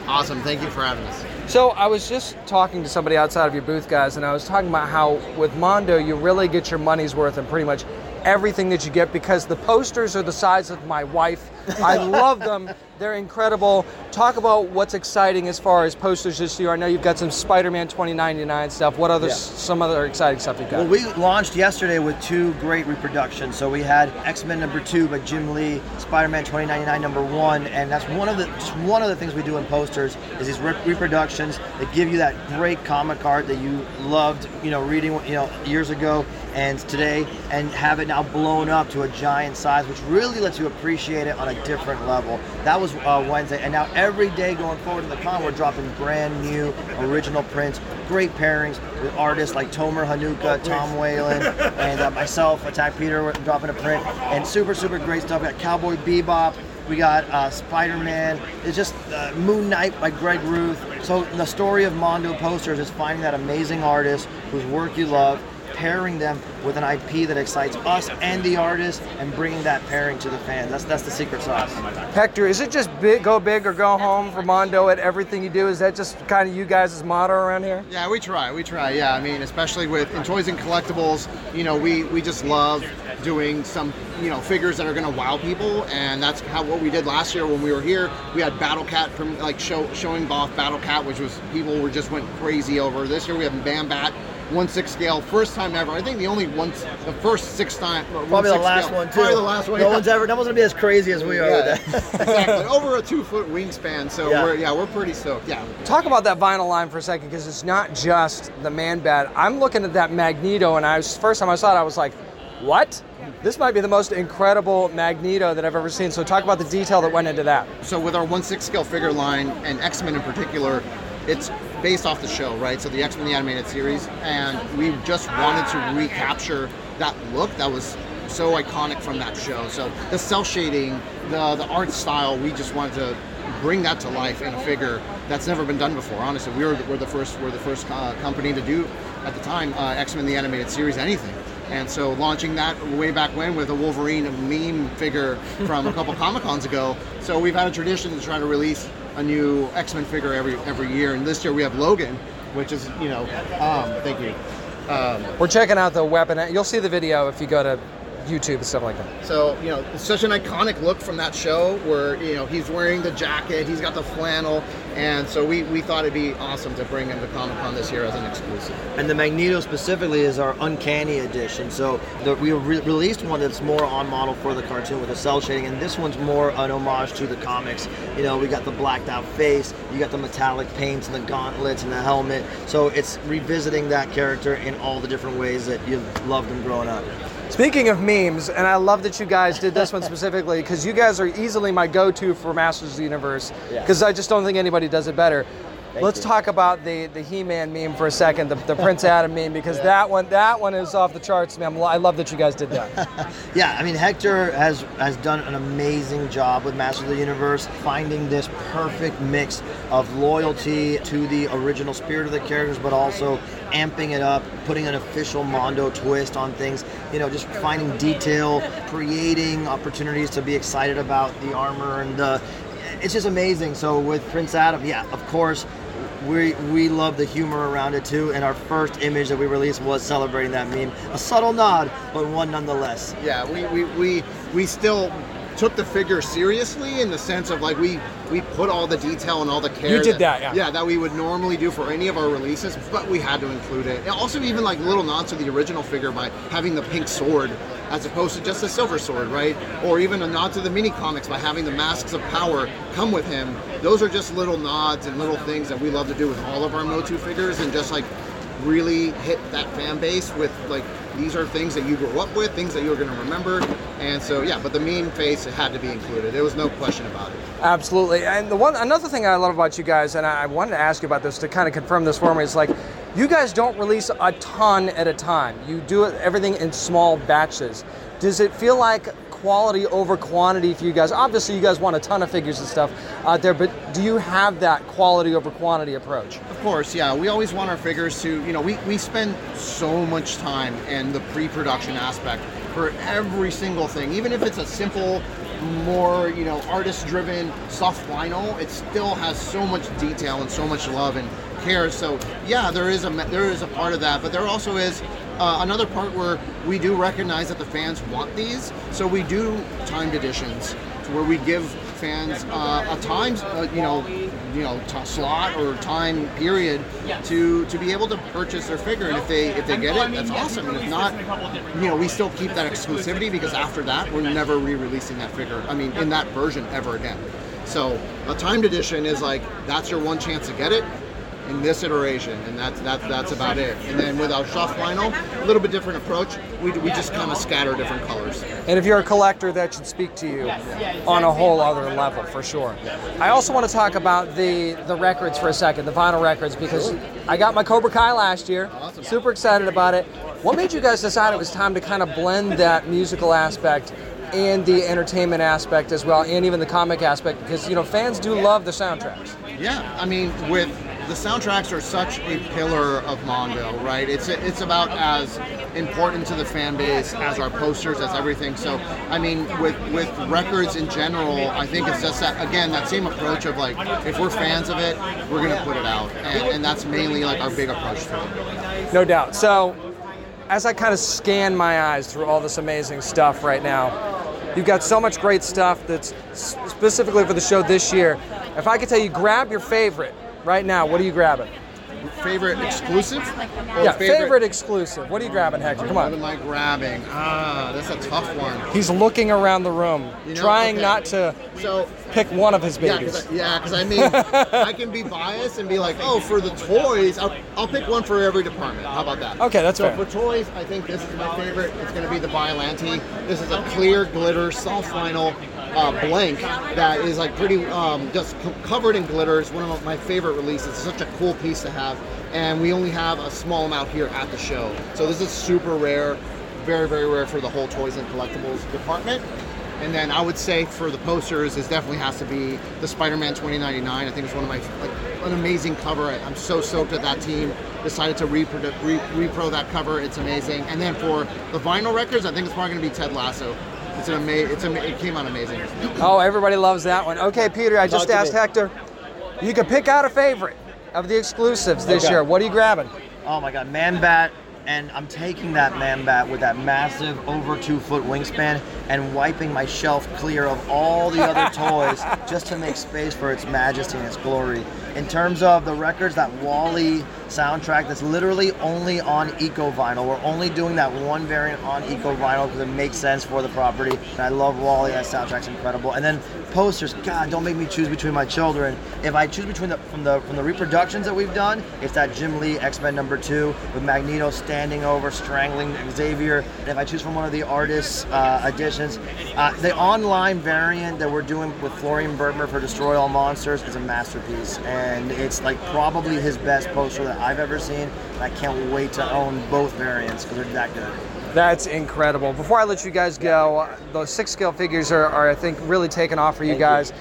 Awesome, thank you for having us. So I was just talking to somebody outside of your booth, guys, and I was talking about how with Mondo you really get your money's worth and pretty much everything that you get because the posters are the size of my wife. I love them. They're incredible. Talk about what's exciting as far as posters this year. I know you've got some Spider-Man 2099 stuff. What other Yeah. some other exciting stuff you've got? Well, we launched yesterday with two great reproductions. So we had X Men number two by Jim Lee, Spider Man 2099 number one, and that's one of the just one of the things we do in posters is these re- reproductions that give you that great comic art that you loved, you know, reading, you know, years ago and today, and have it now blown up to a giant size, which really lets you appreciate it on a different level. That was uh, Wednesday, and now every day going forward in the con, we're dropping brand new original prints, great pairings with artists like Tomer Hanuka, Tom Whalen, <laughs> and uh, myself, Attack Peter, dropping a print, and super, super great stuff. We got Cowboy Bebop, we got uh, Spider-Man. It's just uh, Moon Knight by Greg Ruth. So the story of Mondo posters is finding that amazing artist whose work you love, pairing them with an IP that excites us and the artist, and bringing that pairing to the fans. That's that's the secret sauce. Hector, is it just big, go big or go home for Mondo at everything you do? Is that just kind of you guys' motto around here? Yeah, we try. We try. Yeah, I mean, especially with in toys and collectibles, you know, we we just love doing some you know figures that are going to wow people, and that's how what we did last year when we were here. We had Battle Cat from like show, showing off Battle Cat, which was people were just went crazy over. This year we have Man Bat. One six scale, first time ever. I think the only one, the first six time, Probably the last scale. one too. Probably the last one. No yeah. one's ever. No one's gonna be as crazy as we are Yeah. with that. <laughs> exactly. Over a two foot wingspan, so Yeah. we're yeah we're pretty stoked. Yeah. Talk about that vinyl line for a second because it's not just the man bat. I'm looking at that Magneto, and I was first time I saw it, I was like, "What? This might be the most incredible Magneto that I've ever seen." So talk about the detail that went into that. So with our one six scale figure line and X Men in particular, it's based off the show, right? So the X Men the animated series, and we just wanted to recapture that look that was so iconic from that show. So the cell shading, the the art style, we just wanted to bring that to life in a figure that's never been done before. Honestly, we were, we're the first we're the first uh, company to do at the time uh, X Men the animated series anything. And so launching that way back when with a Wolverine meme figure from a couple <laughs> Comic Cons ago. So we've had a tradition to try to release a new X Men figure every every year. And this year we have Logan, which is you know, um, thank you. Um, We're checking out the weapon. You'll see the video if you go to YouTube and stuff like that. So, you know, it's such an iconic look from that show where, you know, he's wearing the jacket, he's got the flannel, and so we, we thought it'd be awesome to bring him to Comic Con this year as an exclusive. And the Magneto specifically is our Uncanny edition. So the, we re- released one that's more on model for the cartoon with the cell shading, and this one's more an homage to the comics. You know, we got the blacked out face, you got the metallic paints and the gauntlets and the helmet. So it's revisiting that character in all the different ways that you've loved him growing up. Speaking of memes, and I love that you guys did this one <laughs> specifically because you guys are easily my go-to for Masters of the Universe Yeah. because I just don't think anybody does it better. Thank Let's you. talk about the, the He-Man meme for a second, the, the Prince <laughs> Adam meme, because that one that one is off the charts, man. I love that you guys did that. <laughs> Yeah, I mean Hector has has done an amazing job with Masters of the Universe, finding this perfect mix of loyalty to the original spirit of the characters, but also amping it up, putting an official Mondo twist on things. You know, just finding detail, creating opportunities to be excited about the armor, and uh, it's just amazing. So with Prince Adam, yeah, of course. We, we love the humor around it too, and our first image that we released was celebrating that meme. A subtle nod, but one nonetheless. Yeah, we, we, we, we still took the figure seriously in the sense of like we we put all the detail and all the care You did that, yeah. yeah that we would normally do for any of our releases but we had to include it. And also even like little nods to the original figure by having the pink sword as opposed to just a silver sword right? Or even a nod to the mini comics by having the masks of power come with him. Those are just little nods and little things that we love to do with all of our motu figures and just like really hit that fan base with like these are things that you grew up with, things that you're going to remember, and so yeah. But the meme face had to be included. There was no question about it. Absolutely. And the one another thing I love about you guys, and I wanted to ask you about this to kind of confirm this for me, is like you guys don't release a ton at a time. You do everything in small batches. Does it feel like quality over quantity for you guys? Obviously, you guys want a ton of figures and stuff out there, but do you have that quality over quantity approach? Of course, yeah. We always want our figures to, you know, we, we spend so much time in the pre-production aspect for every single thing. Even if it's a simple, more, you know, artist-driven soft vinyl, it still has so much detail and so much love and care. So yeah, there is a there is a part of that, but there also is uh, another part where we do recognize that the fans want these, so we do timed editions where we give fans uh, a time, uh, you know, you know, t- slot or time period to to be able to purchase their figure, and if they if they get it, that's awesome. And if not, you know, we still keep that exclusivity because after that, we're never re-releasing that figure. I mean, in that version ever again. So a timed edition is like that's your one chance to get it in this iteration, and that's that's that's about it. And then with our soft vinyl, a little bit different approach. We, we just kind of scatter different colors. And if you're a collector, that should speak to you on a whole other level for sure. I also want to talk about the the records for a second, the vinyl records, because I got my Cobra Kai last year. Super excited about it. What made you guys decide it was time to kind of blend that musical aspect and the entertainment aspect as well, and even the comic aspect? Because you know fans do love the soundtracks. Yeah, I mean, with the soundtracks are such a pillar of Mondo, right? It's it's about as important to the fan base as our posters, as everything. So, I mean, with with records in general, I think it's just that again that same approach of like if we're fans of it, we're gonna put it out, and, and that's mainly like our big approach to it. No doubt. So, as I kind of scan my eyes through all this amazing stuff right now, you've got so much great stuff that's specifically for the show this year. If I could tell you, grab your favorite right now, what are you grabbing? favorite exclusive? Yeah, favorite... exclusive. What are you grabbing, Hector? Come on. What am I like grabbing? Ah, that's a tough one. He's looking around the room, You know, trying okay. not to So pick one of his babies. Yeah, babies. because I, yeah, 'cause I mean, <laughs> I can be biased and be like, oh, for the toys, I'll, I'll pick one for every department. How about that? Okay, that's so fair. for toys, I think this is my favorite. It's going to be the Biollante. This is a clear glitter soft vinyl uh, blank that is like pretty um, just co- covered in glitter. It's one of my favorite releases. It's such a cool piece to have, and we only have a small amount here at the show. So this is super rare, very very rare for the whole toys and collectibles department. And then I would say for the posters, it definitely has to be the Spider-Man 2099. I think it's one of my like an amazing cover. I- I'm so stoked that that team decided to reprodu- re- repro that cover. It's amazing. And then for the vinyl records, I think it's probably going to be Ted Lasso. It's an amazing. It's ama- it came out amazing. Oh, everybody loves that one. Okay, Peter, I just Talk to asked me. Hector. You can pick out a favorite of the exclusives this Okay. year. What are you grabbing? Oh my God, Man Bat, and I'm taking that Man Bat with that massive over two foot wingspan and wiping my shelf clear of all the other <laughs> toys just to make space for its majesty and its glory. In terms of the records, that WALL-E soundtrack that's literally only on Eco Vinyl. We're only doing that one variant on Eco Vinyl because it makes sense for the property. And I love WALL-E. That soundtrack's incredible. And then posters. God, don't make me choose between my children. If I choose between the from the from the reproductions that we've done, it's that Jim Lee X Men number two with Magneto standing over strangling Xavier. And if I choose from one of the artists' uh, editions, uh, the online variant that we're doing with Florian Bertmer for Destroy All Monsters is a masterpiece, and it's like probably his best poster that I've ever seen. I can't wait to own both variants because they're that good. That's incredible. Before I let you guys go, those six scale figures are, are I think, really taking off for you guys.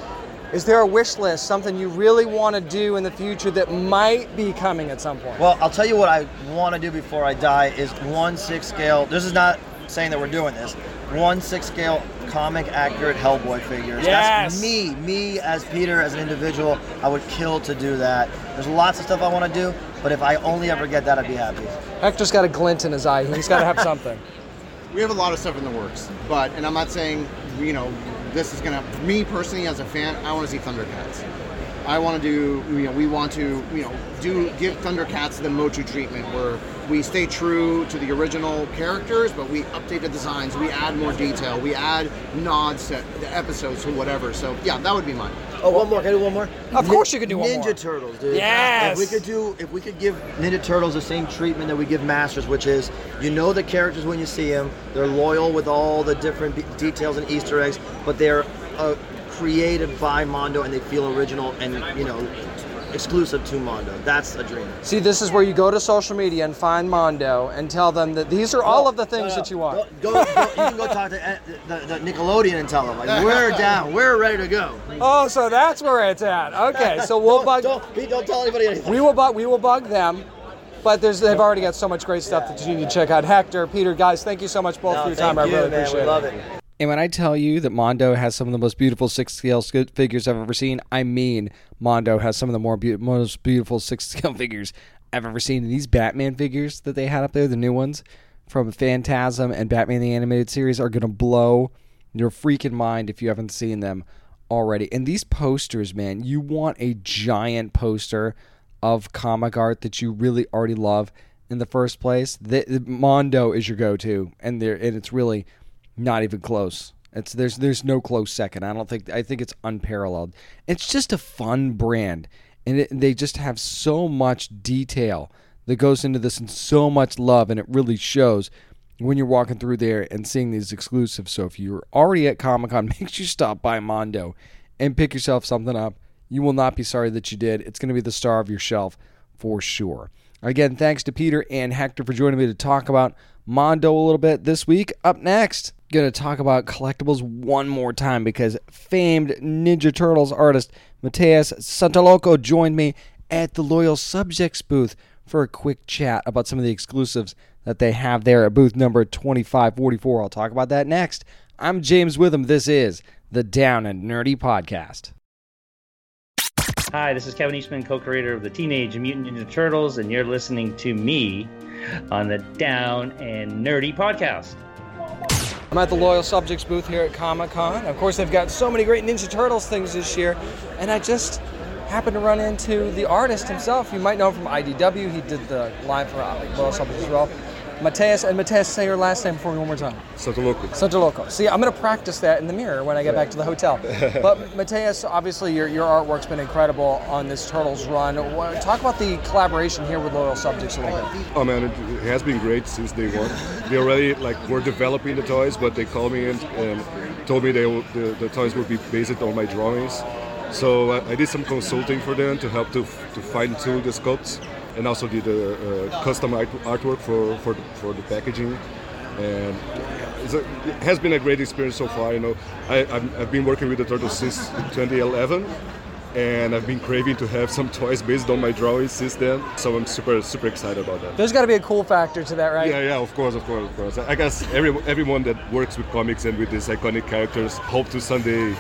Is there a wish list, something you really want to do in the future that might be coming at some point? Well, I'll tell you what I want to do before I die is one six scale. This is not saying that we're doing this. One six scale comic accurate Hellboy figures. Yes. That's me. Me as Peter as an individual, I would kill to do that. There's lots of stuff I want to do, but if I only ever get that, I'd be happy. Hector's got a glint in his eye. He's got to have something. <laughs> We have a lot of stuff in the works, but and I'm not saying you know this is gonna. Me personally, as a fan, I want to see Thundercats. I want to do. You know, we want to. You know, do give Thundercats the Motu treatment where we stay true to the original characters, but we update the designs. We add more detail. We add nods to the episodes or whatever. So yeah, that would be mine. Oh, one more. Can I do one more? Of course you can do one more. Ninja more. Turtles, dude. Yes. If we could do, if we could give Ninja Turtles the same treatment that we give Masters, which is, you know the characters when you see them, they're loyal with all the different be- details and Easter eggs, but they're uh, created by Mondo and they feel original and you know exclusive to Mondo. That's a dream. See, this is where you go to social media and find Mondo and tell them that these are all of the things that you want. Go, go, you can go talk to uh, the, the Nickelodeon and tell them like we're down, we're ready to go. Oh, so that's where it's at. Okay, so we'll bug. Don't, don't tell anybody anything. We will bug. We will bug them. But there's, they've already got so much great stuff that you need to check out. Hector, Peter, guys, thank you so much both No, for your time. you, I really man. appreciate it. And when I tell you that Mondo has some of the most beautiful six scale figures I've ever seen, I mean Mondo has some of the more be- most beautiful <laughs> six scale figures I've ever seen. And these Batman figures that they had up there, the new ones from Phantasm and Batman the Animated Series, are to blow your freaking mind if you haven't seen them already. And these posters, man, you want a giant poster of comic art that you really already love in the first place. The Mondo is your go-to, and there and it's really not even close. It's there's there's no close second. I don't think I think it's unparalleled. It's just a fun brand, and it, they just have so much detail that goes into this and so much love, and it really shows when you're walking through there and seeing these exclusives. So if you're already at Comic Con, <laughs> make sure you stop by Mondo and pick yourself something up. You will not be sorry that you did. It's going to be the star of your shelf for sure. Again, thanks to Peter and Hector for joining me to talk about Mondo a little bit this week. Up next, going to talk about collectibles one more time because famed Ninja Turtles artist Mateus Santolouco joined me at the Loyal Subjects booth for a quick chat about some of the exclusives that they have there at booth number 2544. I'll talk about that next. I'm James Witham. This is the Down and Nerdy Podcast. Hi, this is Kevin Eastman, co creator of the Teenage Mutant Ninja Turtles, and you're listening to me on the Down and Nerdy Podcast. I'm at the Loyal Subjects booth here at Comic Con. Of course, they've got so many great Ninja Turtles things this year, and I just happened to run into the artist himself. You might know him from IDW. He did the live for Loyal Subjects as well. Mateus, and Mateus, say your last name for me one more time. Santolouco. Santolouco. See, I'm going to practice that in the mirror when I get back to the hotel. <laughs> but Mateus, obviously your, your artwork's been incredible on this Turtles run. Talk about the collaboration here with Loyal Subjects a little bit. Oh man, it has been great since day one. They already like were developing the toys, but they called me in and told me they the, the toys would be based on my drawings. So I, I did some consulting for them to help to, to fine tune the sculpts, and also did a, uh custom art, artwork for for the, for the packaging. And it's a, it has been a great experience so far. You know, I, I've been working with the turtles since 2011 and I've been craving to have some <laughs> toys based on my drawings since then. So I'm super super excited about that. There's got to be a cool factor to that, right? Yeah, yeah, of course, of course, of course. I guess every, everyone that works with comics and with these iconic characters hope to someday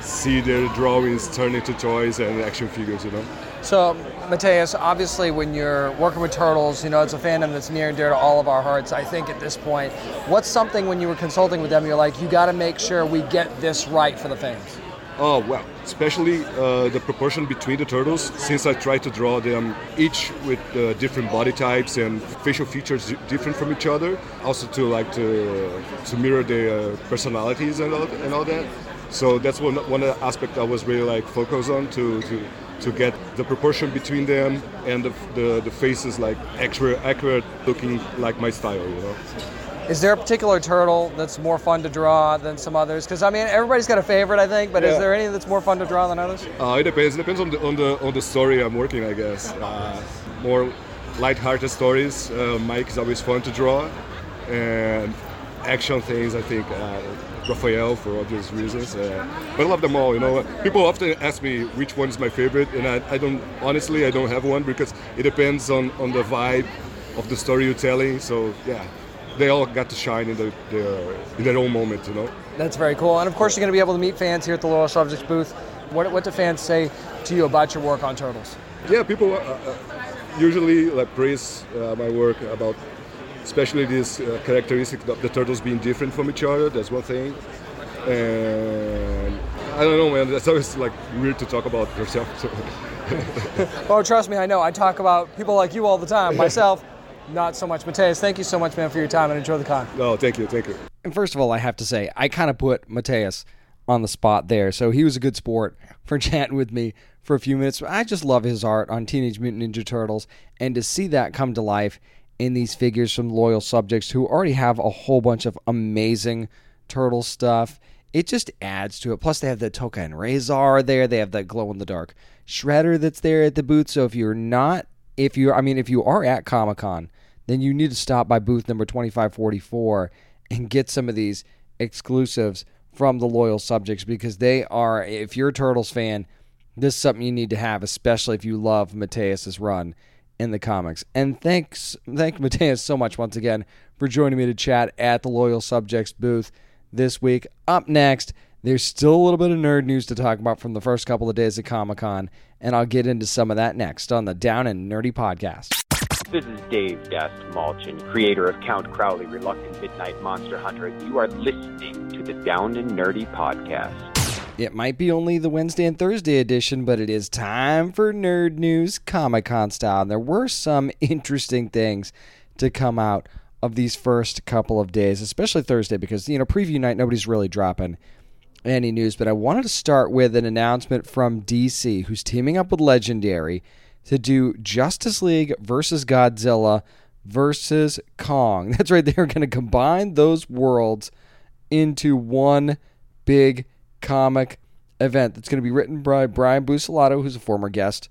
see their drawings turn into toys and action figures. You know. So, Mateus, obviously, when you're working with Turtles, you know, it's a fandom that's near and dear to all of our hearts, I think, at this point. What's something when you were consulting with them, you're like, you got to make sure we get this right for the fans? Oh well, especially uh, the proportion between the turtles, since I try to draw them each with uh, different body types and facial features different from each other. Also to like to to mirror their uh, personalities and all, and all that. So that's one one aspect I was really like focused on to to, to get the proportion between them and the, the, the faces like accurate accurate looking like my style, you know. Is there a particular turtle that's more fun to draw than some others? Because I mean, everybody's got a favorite, I think, but is there any that's more fun to draw than others? Uh, it depends. It depends on the on the on the story I'm working, I guess. Uh, more light-hearted stories. Uh, Mike is always fun to draw, and action things. I think uh, Raphael for obvious reasons. Uh, but I love them all. You know, people often ask me which one is my favorite, and I, I don't honestly I don't have one because it depends on on the vibe of the story you're telling. So yeah, they all got to shine in their, their in their own moment. You know. That's very cool. And of course, you're going to be able to meet fans here at the Loyal Subjects booth. What, what do fans say to you about your work on Turtles? Yeah, people uh, uh, usually like praise uh, my work about, especially this uh, characteristic of the turtles being different from each other. That's one thing, and I don't know, man. That's always like weird to talk about yourself. So. <laughs> Oh, trust me, I know. I talk about people like you all the time. Myself, not so much. Mateus, thank you so much, man, for your time and enjoy the con. no, thank you, thank you. And first of all, I have to say, I kind of put Mateus on the spot there. So he was a good sport for <laughs> chatting with me for a few minutes. I just love his art on Teenage Mutant Ninja Turtles. And to see that come to life in these figures from loyal subjects who already have a whole bunch of amazing turtle stuff, it just adds to it. Plus, they have the Tokka and Rahzar there. They have that glow in the dark Shredder that's there at the booth. So if you're not, if you're, I mean, if you are at Comic Con, then you need to stop by booth number 2544 and get some of these exclusives from the loyal subjects because they are, if you're a Turtles fan, this is something you need to have, especially if you love Mateus's run in the comics. And thanks, thank <laughs> Mateus so much once again for joining me to chat at the Loyal Subjects booth this week. Up next, there's still a little bit of nerd news to talk about from the first couple of days at Comic Con, and I'll get into some of that next on the Down and Nerdy podcast. This is Dave Dast Malchin, creator of Count Crowley, Reluctant Midnight Monster Hunter, you are listening to the Down and Nerdy Podcast. It might be only the Wednesday and Thursday edition, but it is time for nerd news, Comic Con style. And there were some <laughs> interesting things to come out of these first couple of days, especially Thursday, because, you know, preview night, nobody's really dropping any news. But I wanted to start with an announcement from DC, who's teaming up with Legendary to do Justice League versus Godzilla versus Kong. <laughs> That's right, they're going to combine those worlds into one big comic event that's going to be written by Brian Buccellato, who's a former guest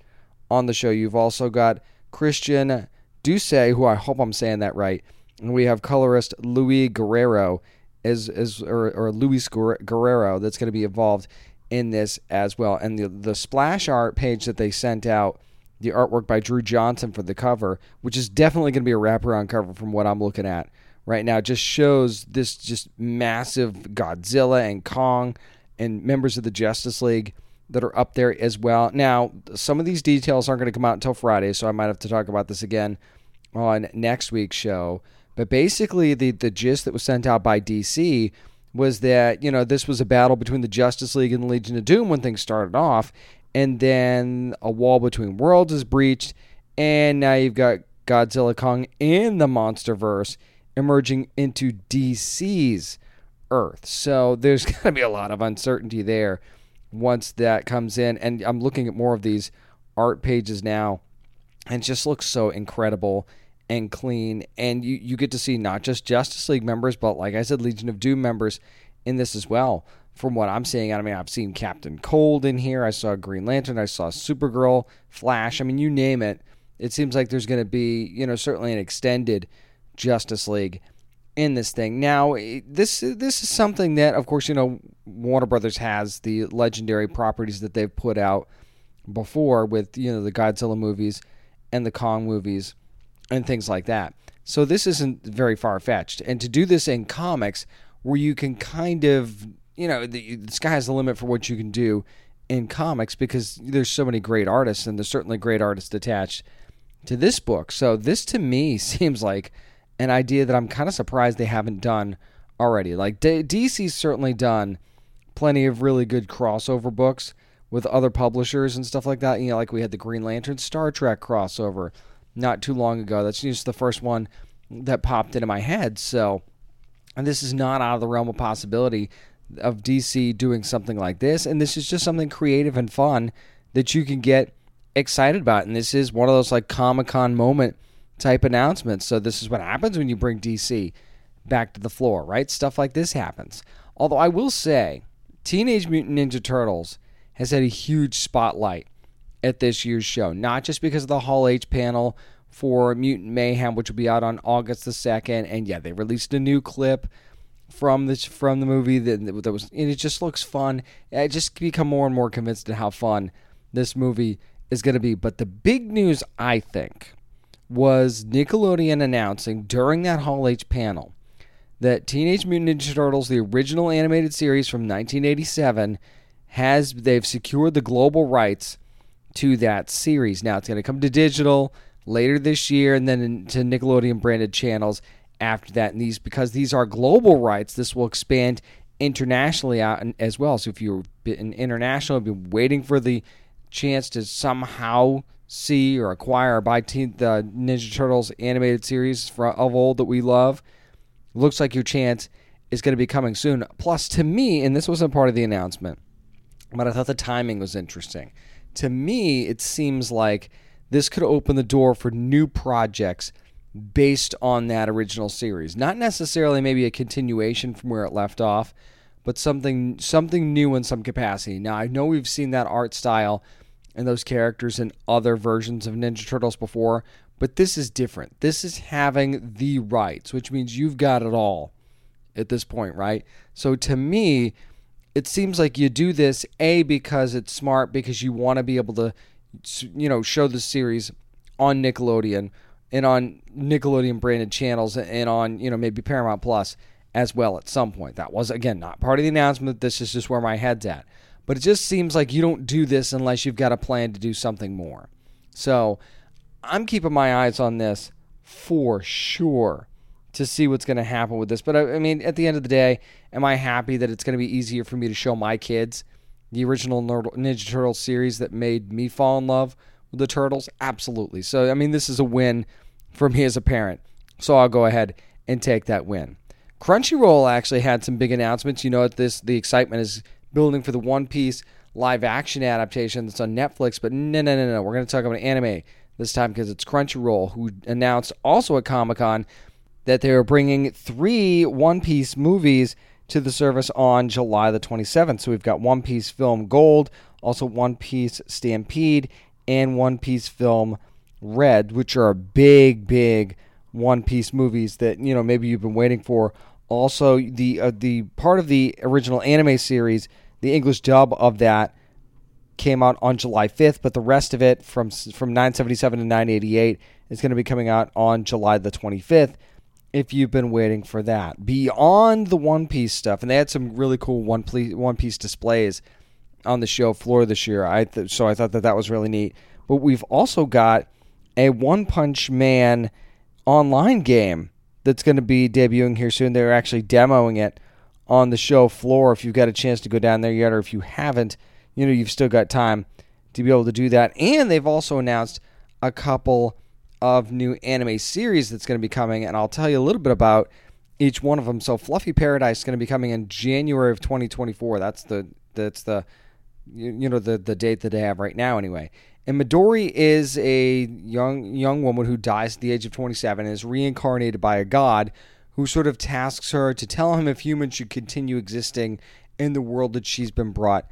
on the show. You've also got Christian Duce, who I hope I'm saying that right, and we have colorist Louis Guerrero as as or, or Luis Guerrero that's going to be involved in this as well. And the the splash art page that they sent out, the artwork by Drew Johnson for the cover, which is definitely going to be a wraparound cover from what I'm looking at right now, just shows this just massive Godzilla and Kong and members of the Justice League that are up there as well. Now, some of these details aren't going to come out until Friday, so I might have to talk about this again on next week's show. But basically, the the gist that was sent out by DC was that you know this was a battle between the Justice League and the Legion of Doom when things started off, and then a wall between worlds is breached, and now you've got Godzilla Kong and the MonsterVerse emerging into DC's Earth. So there's <laughs> going to be a lot of uncertainty there once that comes in. And I'm looking at more of these art pages now, and it just looks so incredible and clean. And you, you get to see not just Justice League members, but like I said, Legion of Doom members in this as well. From what I'm seeing, I mean, I've seen Captain Cold in here. I saw Green Lantern. I saw Supergirl, Flash. I mean, you name it. It seems like there's going to be, you know, certainly an extended Justice League in this thing. Now, eh, this this is something that, of course, you know, Warner Brothers has the legendary properties that they've put out before with you know the Godzilla movies and the Kong movies and things like that. So this isn't very far fetched, and to do this in comics, where you can kind of you know the, the sky's the limit for what you can do in comics because there's so many great artists and there's certainly great artists attached to this book. So this to me <laughs> seems like an idea that I'm kind of surprised they haven't done already. Like D- DC's certainly done plenty of really good crossover books with other publishers and stuff like that. You know, like we had the Green Lantern Star Trek crossover not too long ago. That's just the first one that popped into my head. So, and this is not out of the realm of possibility of DC doing something like this. And this is just something creative and fun that you can get excited about. And this is one of those like Comic Con moment type announcements. So, this is what happens when you bring DC back to the floor, right? Stuff like this happens. Although I will say, Teenage Mutant Ninja Turtles has had a huge spotlight at this year's show, not just because of the Hall H panel for Mutant Mayhem, which will be out on August the second, and yeah, they released a new clip from this from the movie that, that was, and it just looks fun. I just become more and more convinced of how fun this movie is going to be. But the big news, I think, was Nickelodeon announcing during that Hall H panel that Teenage Mutant Ninja Turtles, the original animated series from 1987, has they've secured the global rights to that series. Now it's going to come to digital later this year, and then to Nickelodeon branded channels after that. And these because these are global rights, this will expand internationally out as well. So if you've been international, been waiting for the chance to somehow see or acquire or buy the Ninja Turtles animated series of old that we love, looks like your chance is going to be coming soon. Plus, to me, and this wasn't part of the announcement, but I thought the timing was interesting. To me, it seems like this could open the door for new projects based on that original series. Not necessarily maybe a continuation from where it left off, but something something new in some capacity. Now, I know we've seen that art style and those characters in other versions of Ninja Turtles before, but this is different. This is having the rights, which means you've got it all at this point, right? So to me, it seems like you do this a because it's smart because you want to be able to you know show the series on Nickelodeon and on Nickelodeon branded channels and on you know maybe Paramount Plus as well at some point. That was again not part of the announcement. This is just where my head's at. But it just seems like you don't do this unless you've got a plan to do something more. So I'm keeping my eyes on this for sure to see what's going to happen with this. But I, I, mean, at the end of the day, am I happy that it's going to be easier for me to show my kids the original Ninja Turtles series that made me fall in love with the Turtles? Absolutely. So, I mean, this is a win for me as a parent. So I'll go ahead and take that win. Crunchyroll actually had some big announcements. You know, what this the excitement is building for the One Piece live action adaptation that's on Netflix. But no, no, no, no. We're going to talk about anime this time because it's Crunchyroll who announced also at Comic Con that they are bringing three One Piece movies to the service on July the 27th. So we've got One Piece Film Gold, also One Piece Stampede, and One Piece Film Red, which are big, big One Piece movies that you know maybe you've been waiting for. Also, the uh, the part of the original anime series, the English dub of that came out on July 5th, but the rest of it from from 977 to 988 is going to be coming out on July the 25th if you've been waiting for that. Beyond the One Piece stuff, and they had some really cool One Piece, One Piece displays on the show floor this year. I th- so I thought that that was really neat. But we've also got a One Punch Man online game that's going to be debuting here soon. They're actually demoing it on the show floor. If you've got a chance to go down there yet, or if you haven't, you know you've still got time to be able to do that. And they've also announced a couple of new anime series that's going to be coming, and I'll tell you a little bit about each one of them. So, Fluffy Paradise is going to be coming in January of 2024. That's the that's the you, know the the date that they have right now, anyway. And Midori is a young young woman who dies at the age of 27 and is reincarnated by a god who sort of tasks her to tell him if humans should continue existing in the world that she's been brought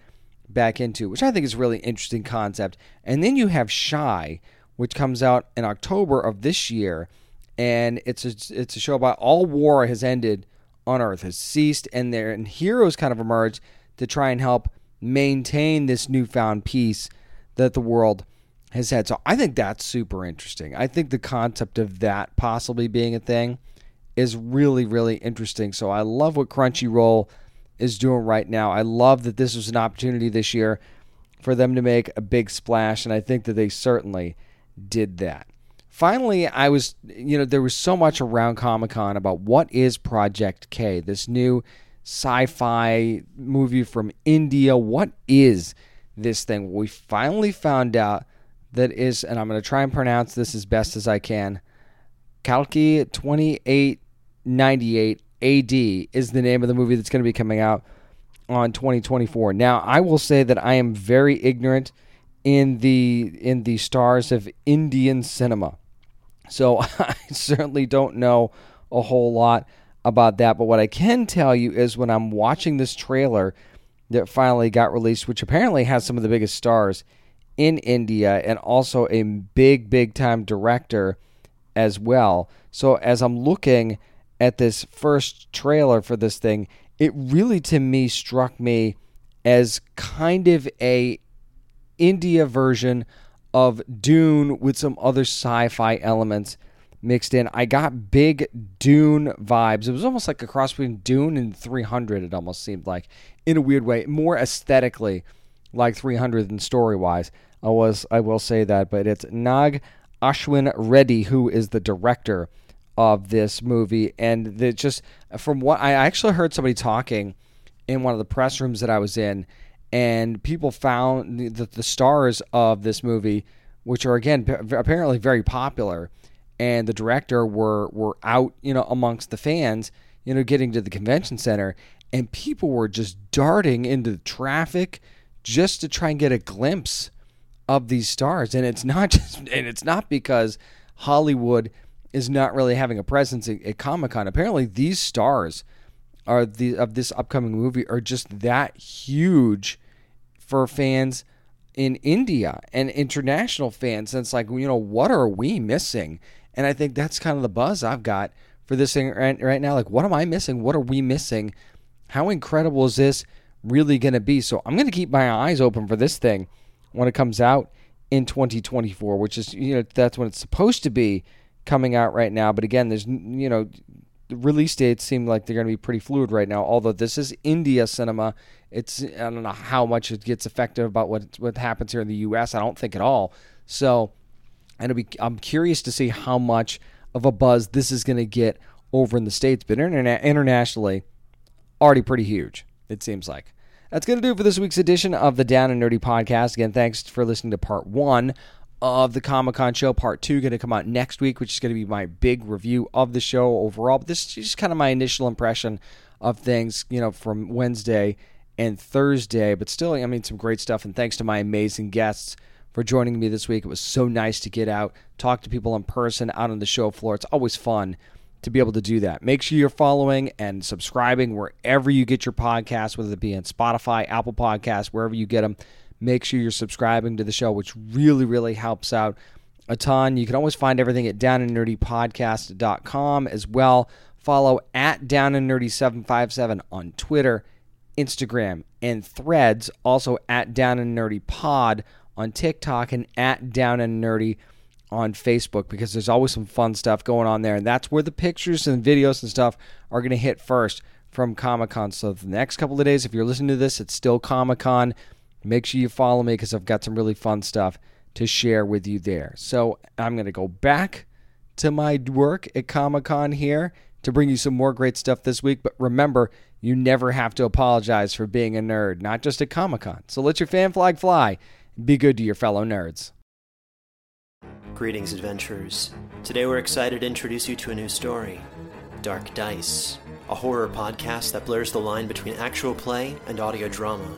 back into, which I think is a really interesting concept. And then you have Shy, which comes out in October of this year, and it's a, it's a show about all war has ended on Earth, has ceased, and there and heroes kind of emerge to try and help maintain this newfound peace that the world has had. So I think that's super interesting. I think the concept of that possibly being a thing is really, really interesting. So I love what Crunchyroll is doing right now. I love that this was an opportunity this year for them to make a big splash, and I think that they certainly did that. Finally, I was, you know, there was so much around Comic Con about what is Project K, this new sci fi movie from India. What is this thing? We finally found out that is, and I'm going to try and pronounce this as best as I can. Kalki 2898 AD is the name of the movie that's going to be coming out on 2024. Now, I will say that I am very ignorant in the in the stars of Indian cinema. So <laughs> I certainly don't know a whole lot about that, but what I can tell you is when I'm watching this trailer that finally got released, which apparently has some of the biggest stars in India and also a big big time director as well. So as I'm looking at this first trailer for this thing, it really to me struck me as kind of a India version of Dune with some other sci-fi elements mixed in. I got big Dune vibes. It was almost like a cross between Dune and 300 it almost seemed like in a weird way, more aesthetically like 300 than story-wise. I was I will say that, but it's Nag Ashwin Reddy who is the director of this movie, and the, just from what I actually heard somebody talking in one of the press rooms that I was in, and people found that the stars of this movie, which are again apparently very popular, and the director were were out, you know, amongst the fans, you know, getting to the convention center, and people were just darting into the traffic just to try and get a glimpse of these stars, and it's not <laughs> just, and it's not because Hollywood is not really having a presence at, at Comic Con. Apparently, these stars are the of this upcoming movie are just that huge for fans in India and international fans. And it's like, you know, what are we missing? And I think that's kind of the buzz I've got for this thing right, right now. Like, what am I missing? What are we missing? How incredible is this really going to be? So I'm going to keep my eyes open for this thing when it comes out in 2024, which is, you know, that's when it's supposed to be coming out right now. But again, there's you know the release dates seem like they're going to be pretty fluid right now. Although this is India cinema, it's I don't know how much it gets affected about what what happens here in the U.S. I don't think at all. So, and be, I'm curious to see how much of a buzz this is going to get over in the states, but interna- internationally, already pretty huge. It seems like. That's going to do it for this week's edition of the Down and Nerdy podcast. Again, thanks for listening to part one of the Comic Con show. Part two going to come out next week, which is going to be my big review of the show overall. But this is just kind of my initial impression of things, you know, from Wednesday and Thursday. But still, I mean, some great stuff. And thanks to my amazing guests for joining me this week. It was so nice to get out, talk to people in person out on the show floor. It's always fun to be able to do that. Make sure you're following and subscribing wherever you get your podcasts, whether it be on Spotify, Apple Podcasts, wherever you get them make sure you're subscribing to the show, which really, really helps out a ton. You can always find everything at downandnerdypodcast.com as well. Follow at Down and Nerdy 757 on Twitter, Instagram, and threads. Also at Down and Nerdy Pod on TikTok and at Down and Nerdy on Facebook because there's always some fun stuff going on there. And that's where the pictures and videos and stuff are going to hit first from Comic Con. So the next couple of days, if you're listening to this, it's still Comic Con. Make sure you follow me because I've got some really fun stuff to share with you there. So I'm going to go back to my work at Comic Con here to bring you some more great stuff this week. But remember, you never have to apologize for being a nerd, not just at Comic Con. So let your fan flag fly Be good to your fellow nerds. Greetings, adventurers. Today we're excited to introduce you to a new story Dark Dice, a horror podcast that blurs the line between actual play and audio drama,